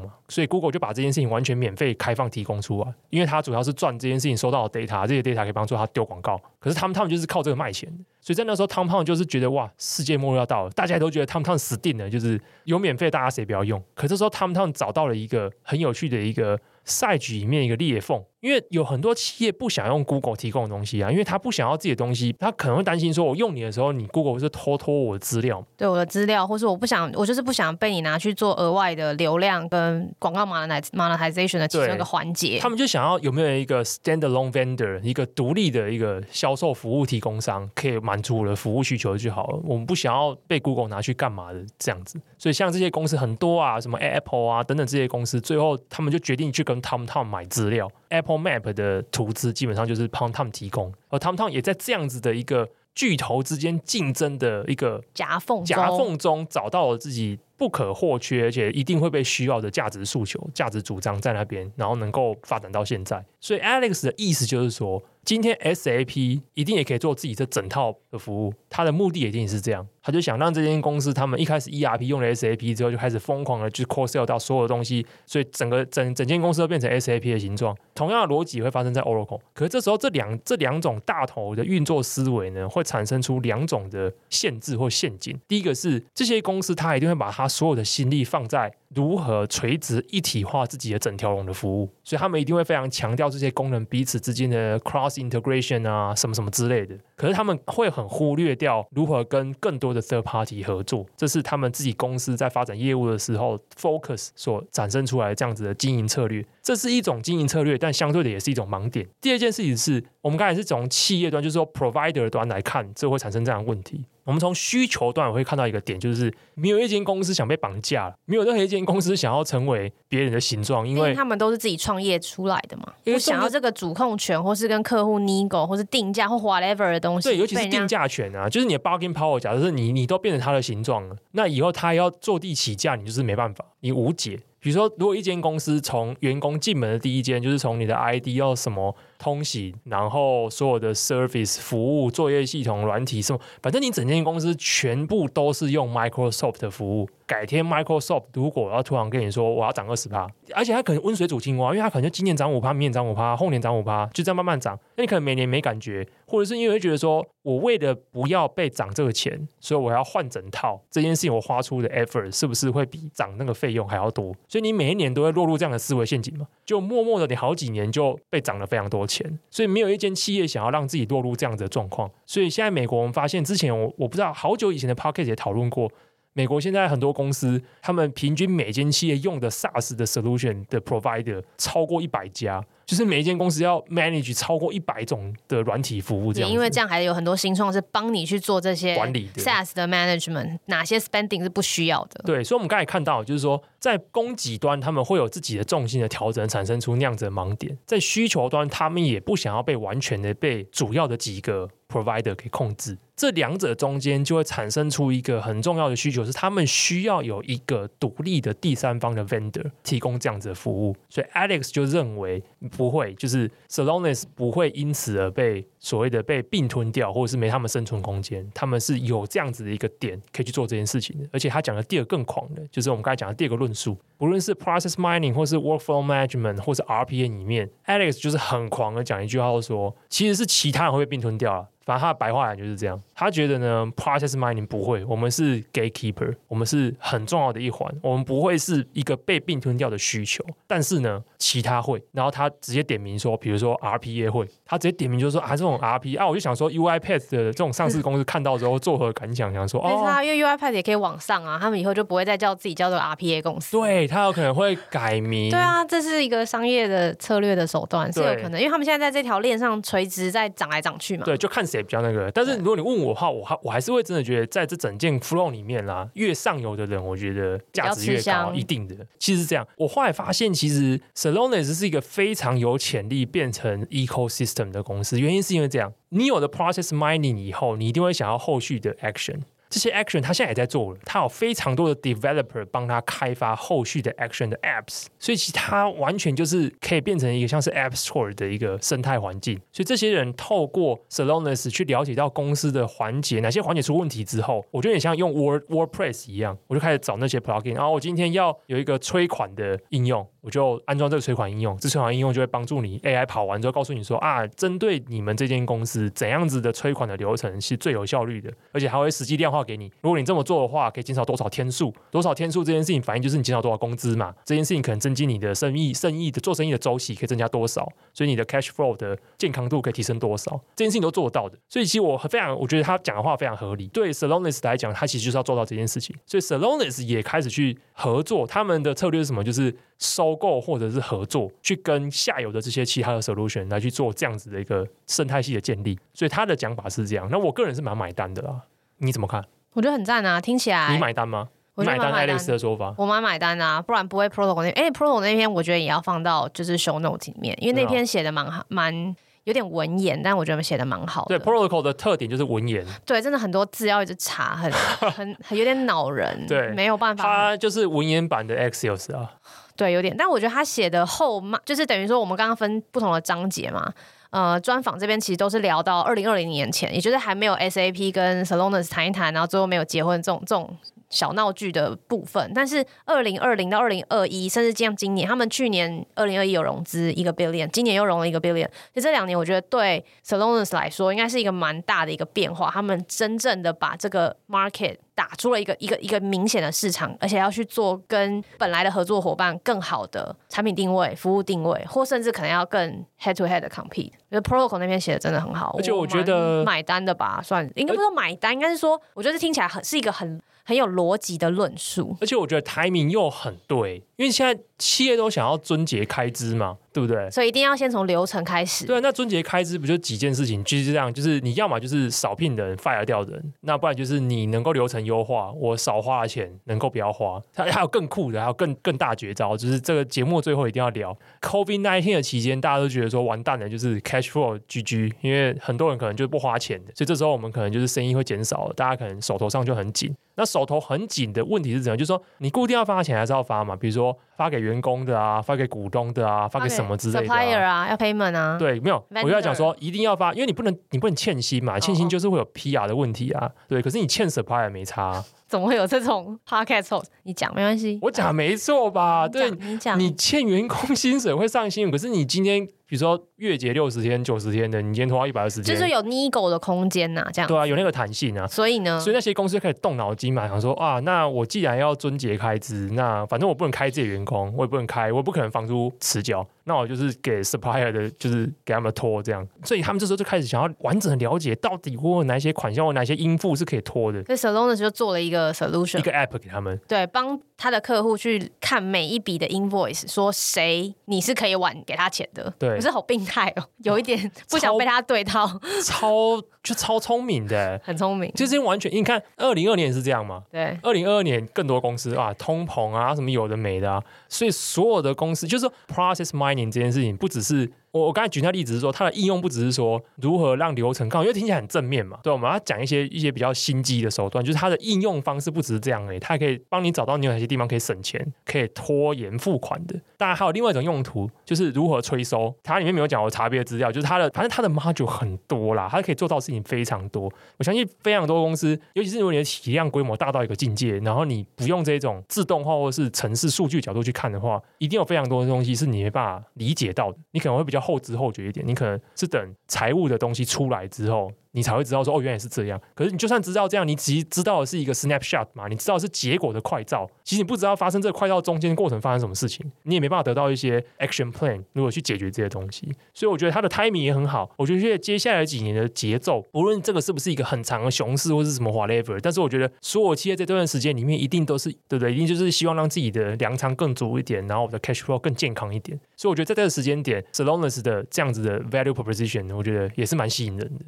嘛，所以 Google 就把这件事情完全免费开放提供出来，因为它主要是赚这件事情收到的 data，这些 data 可以帮助他丢广告。可是他们他们就是靠这个卖钱。所以在那时候，TomTom 就是觉得哇，世界末日要到了，大家都觉得 TomTom 死定就是有免费，大家谁不要用？可这时候他们他们找到了一个很有趣的一个。赛局里面一个裂缝，因为有很多企业不想用 Google 提供的东西啊，因为他不想要自己的东西，他可能会担心说，我用你的时候，你 Google 是偷偷我的资料，对我的资料，或是我不想，我就是不想被你拿去做额外的流量跟广告 monetization 的其中一个环节。他们就想要有没有一个 standalone vendor，一个独立的一个销售服务提供商，可以满足我的服务需求就好了。我们不想要被 Google 拿去干嘛的这样子。所以像这些公司很多啊，什么 Apple 啊等等这些公司，最后他们就决定去跟 TomTom 买资料，Apple Map 的图资基本上就是 p o n t o m 提供，而 TomTom 也在这样子的一个巨头之间竞争的一个夹缝夹缝中找到了自己不可或缺而且一定会被需要的价值诉求、价值主张在那边，然后能够发展到现在。所以 Alex 的意思就是说，今天 SAP 一定也可以做自己这整套的服务，他的目的一定是这样。他就想让这间公司，他们一开始 ERP 用了 SAP 之后，就开始疯狂的去 c o s e l l 到所有的东西，所以整个整整间公司都变成 SAP 的形状。同样的逻辑会发生在 Oracle，可是这时候这两这两种大头的运作思维呢，会产生出两种的限制或陷阱。第一个是这些公司，它一定会把它所有的心力放在如何垂直一体化自己的整条龙的服务，所以他们一定会非常强调这些功能彼此之间的 cross integration 啊，什么什么之类的。可是他们会很忽略掉如何跟更多的 third party 合作，这是他们自己公司在发展业务的时候 focus 所产生出来的这样子的经营策略。这是一种经营策略，但相对的也是一种盲点。第二件事情是我们刚才是从企业端，就是说 provider 端来看，这会产生这样的问题。我们从需求端也会看到一个点，就是没有一间公司想被绑架，没有任何一间公司想要成为别人的形状，因为，他们都是自己创业出来的嘛，不想要这个主控权，或是跟客户 nego，或是定价或 whatever 的东西。对，尤其是定价权啊，就是你的 bargain power，假设是你，你都变成他的形状了，那以后他要坐地起价，你就是没办法，你无解。比如说，如果一间公司从员工进门的第一间，就是从你的 ID 要什么通行，然后所有的 service 服务、作业系统、软体什么，反正你整间公司全部都是用 Microsoft 的服务。改天 Microsoft 如果要突然跟你说我要涨二十趴，而且它可能温水煮青蛙，因为它可能就今年涨五趴，明年涨五趴，后年涨五趴，就这样慢慢涨。那你可能每年没感觉，或者是因为觉得说我为了不要被涨这个钱，所以我要换整套这件事情，我花出的 effort 是不是会比涨那个费用还要多？所以你每一年都会落入这样的思维陷阱嘛？就默默的你好几年就被涨了非常多钱，所以没有一间企业想要让自己落入这样子的状况。所以现在美国我们发现，之前我我不知道好久以前的 pocket 也讨论过。美国现在很多公司，他们平均每间企业用的 SaaS 的 solution 的 provider 超过一百家。就是每一间公司要 manage 超过一百种的软体服务，这样。因为这样还有很多新创是帮你去做这些管理的 SaaS 的 management，哪些 spending 是不需要的。对，所以我们刚才看到，就是说在供给端他们会有自己的重心的调整，产生出那样子的盲点；在需求端，他们也不想要被完全的被主要的几个 provider 给控制。这两者中间就会产生出一个很重要的需求，是他们需要有一个独立的第三方的 vendor 提供这样子的服务。所以 Alex 就认为不会，就是 Solonis 不会因此而被所谓的被并吞掉，或者是没他们生存空间。他们是有这样子的一个点可以去做这件事情的。而且他讲的第二更狂的，就是我们刚才讲的第二个论述，不论是 Process Mining 或是 Workflow Management 或是 RPA 里面，Alex 就是很狂的讲一句话，说其实是其他人会被并吞掉了。反正他的白话就是这样，他觉得呢，process mining 不会，我们是 gatekeeper，我们是很重要的一环，我们不会是一个被并吞掉的需求。但是呢，其他会，然后他直接点名说，比如说 RPA 会，他直接点名就是说啊，是种 RPA 啊，我就想说 UiPath 的这种上市公司看到之后作何感想？想说 <laughs> 哦，没错，因为 UiPath 也可以往上啊，他们以后就不会再叫自己叫做 RPA 公司，对，他有可能会改名，<laughs> 对啊，这是一个商业的策略的手段是有可能，因为他们现在在这条链上垂直在涨来涨去嘛，对，就看谁比较那个，但是。如果你问我的话，我还我还是会真的觉得，在这整件 flow 里面啦、啊，越上游的人，我觉得价值越高，一定的。其实是这样，我后来发现，其实 Celonis 是一个非常有潜力变成 ecosystem 的公司。原因是因为这样，你有了 process mining 以后，你一定会想要后续的 action。这些 action 他现在也在做了，他有非常多的 developer 帮他开发后续的 action 的 apps，所以其实他完全就是可以变成一个像是 App Store 的一个生态环境。所以这些人透过 Salonis 去了解到公司的环节，哪些环节出问题之后，我觉得也像用 Word WordPress 一样，我就开始找那些 plugin。然后我今天要有一个催款的应用，我就安装这个催款应用，这催款应用就会帮助你 AI 跑完之后告诉你说啊，针对你们这间公司怎样子的催款的流程是最有效率的，而且还会实际量化。给你，如果你这么做的话，可以减少多少天数？多少天数这件事情反映就是你减少多少工资嘛？这件事情可能增进你的生意、生意的做生意的周期可以增加多少？所以你的 cash flow 的健康度可以提升多少？这件事情都做得到的。所以其实我非常，我觉得他讲的话非常合理。对 Salonis 来讲，他其实就是要做到这件事情。所以 Salonis 也开始去合作，他们的策略是什么？就是收购或者是合作，去跟下游的这些其他的 solution 来去做这样子的一个生态系的建立。所以他的讲法是这样。那我个人是蛮买单的啦。你怎么看？我觉得很赞啊，听起来。你买单吗？我买单 Alex 的说法，我蛮买单啊，不然不会 Protocol 那，哎，Protocol 那篇我觉得也要放到就是 Show Note 里面，因为那篇写的蛮好，蛮有点文言，但我觉得写的蛮好的。对，Protocol 的特点就是文言，对，真的很多字要一直查，很很很有点恼人，<laughs> 对，没有办法。它就是文言版的 Axios 啊，对，有点，但我觉得他写的后嘛，就是等于说我们刚刚分不同的章节嘛。呃，专访这边其实都是聊到二零二零年前，也就是还没有 SAP 跟 Celonis 谈一谈，然后最后没有结婚这种这种小闹剧的部分。但是二零二零到二零二一，甚至像今年，他们去年二零二一有融资一个 billion，今年又融了一个 billion。就这两年，我觉得对 Celonis 来说，应该是一个蛮大的一个变化。他们真正的把这个 market 打出了一个一个一个明显的市场，而且要去做跟本来的合作伙伴更好的产品定位、服务定位，或甚至可能要更 head to head 的 compete。我觉得 Protocol 那边写的真的很好，而且我觉得买单的吧，算应该不是说买单，应该是说我觉得听起来很是一个很很有逻辑的论述，而且我觉得 timing 又很对，因为现在企业都想要尊节开支嘛。对不对？所以一定要先从流程开始。对，那撙节开支不就几件事情？就是这样，就是你要么就是少聘人，fire 掉人，那不然就是你能够流程优化，我少花的钱能够不要花。它还有更酷的，还有更更大绝招，就是这个节目最后一定要聊 COVID nineteen 的期间，大家都觉得说完蛋了，就是 cash flow GG，因为很多人可能就不花钱的，所以这时候我们可能就是生意会减少，大家可能手头上就很紧。那手头很紧的问题是怎样？就是说你固定要发钱还是要发嘛？比如说发给员工的啊，发给股东的啊，发给什么之类的啊。啊，要 payment 啊？对，没有我要讲说一定要发，因为你不能，你不能欠薪嘛，欠薪就是会有 PR 的问题啊。Oh. 对，可是你欠 supplier 也没差啊。怎么会有这种 podcast？你讲没关系，我讲没错吧？嗯、对，你讲，你欠员工薪水会上新闻，可是你今天比如说月结六十天、九十天的，你今天拖到一百二十天，就是有 nego 的空间呐，这样。对啊，有那个弹性啊。所以呢，所以那些公司开始动脑筋嘛，想说啊，那我既然要遵节开支，那反正我不能开自己员工，我也不能开，我也不可能房租迟缴。那我就是给 supplier 的，就是给他们拖这样。所以他们这时候就开始想要完整的了解，到底我有哪些款项，我哪些应付是可以拖的。所以就做了一个 solution，一个 app 给他们，对，帮他的客户去看每一笔的 invoice，说谁你是可以晚给他钱的。对，可是好病态哦，有一点 <laughs> 不想被他对到，<laughs> 超就超聪明的，<laughs> 很聪明。就是完全，你看，二零二年是这样吗？对，二零二二年更多公司啊，通膨啊，什么有的没的啊，所以所有的公司就是说 process mining 这件事情，不只是。我我刚才举那例子是说，它的应用不只是说如何让流程更好，因为听起来很正面嘛。对，我们要讲一些一些比较心机的手段，就是它的应用方式不只是这样诶，它还可以帮你找到你有哪些地方可以省钱、可以拖延付款的。当然还有另外一种用途，就是如何催收。它里面没有讲我查别的资料，就是它的反正它的 module 很多啦，它可以做到的事情非常多。我相信非常多公司，尤其是如果你的体量规模大到一个境界，然后你不用这种自动化或是城市数据角度去看的话，一定有非常多的东西是你没办法理解到的，你可能会比较后知后觉一点。你可能是等财务的东西出来之后，你才会知道说哦，原来是这样。可是你就算知道这样，你只知道的是一个 snapshot 嘛，你知道是结果的快照。其实你不知道发生这个快照中间过程发生什么事情，你也没办法得到一些 action plan，如果去解决这些东西。所以我觉得它的 timing 也很好。我觉得接下来几年的节奏，无论这个是不是一个很长的熊市或是什么 whatever，但是我觉得所有企业在这段时间里面一定都是对不对？一定就是希望让自己的粮仓更足一点，然后我的 cash flow 更健康一点。所以我觉得在这个时间点，Celonis 的这样子的 value proposition，我觉得也是蛮吸引人的。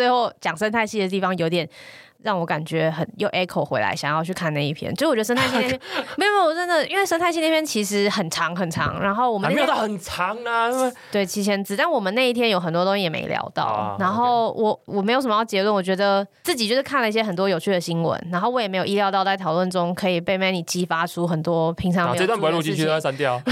最后讲生态系。的地方有点让我感觉很又 echo 回来，想要去看那一篇。就我觉得生态系那篇 <laughs> 没有没有，我真的因为生态系那篇其实很长很长，然后我们没有到很长啊，对七千字，但我们那一天有很多东西也没聊到。啊、然后我我没有什么要结论，我觉得自己就是看了一些很多有趣的新闻，然后我也没有意料到在讨论中可以被 Manny 激发出很多平常没有、啊、这段不会录进去，都要删掉。<laughs>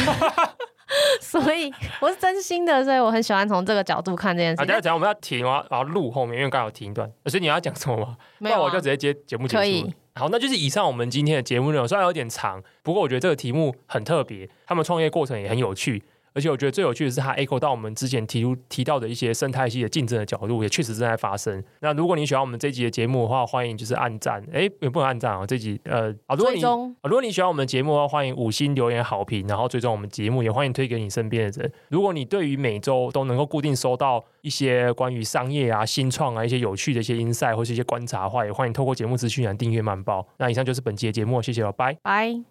<laughs> 所以我是真心的，所以我很喜欢从这个角度看这件事。啊，等下讲我们要停啊，然后录后面，因为刚好停一段。所以你要讲什么吗？没有、啊，那我就直接接节目结束。可以。好，那就是以上我们今天的节目内容，虽然有点长，不过我觉得这个题目很特别，他们创业过程也很有趣。而且我觉得最有趣的是，它 echo 到我们之前提出提到的一些生态系的竞争的角度，也确实正在发生。那如果你喜欢我们这集的节目的话，欢迎就是按赞，哎，也不能按赞啊，这集呃啊，如果你如果你喜欢我们的节目的话，欢迎五星留言好评，然后追踪我们节目，也欢迎推给你身边的人。如果你对于每周都能够固定收到一些关于商业啊、新创啊一些有趣的一些 insight 或是一些观察的话，也欢迎透过节目资讯来订阅慢报。那以上就是本期的节目，谢谢了，拜拜。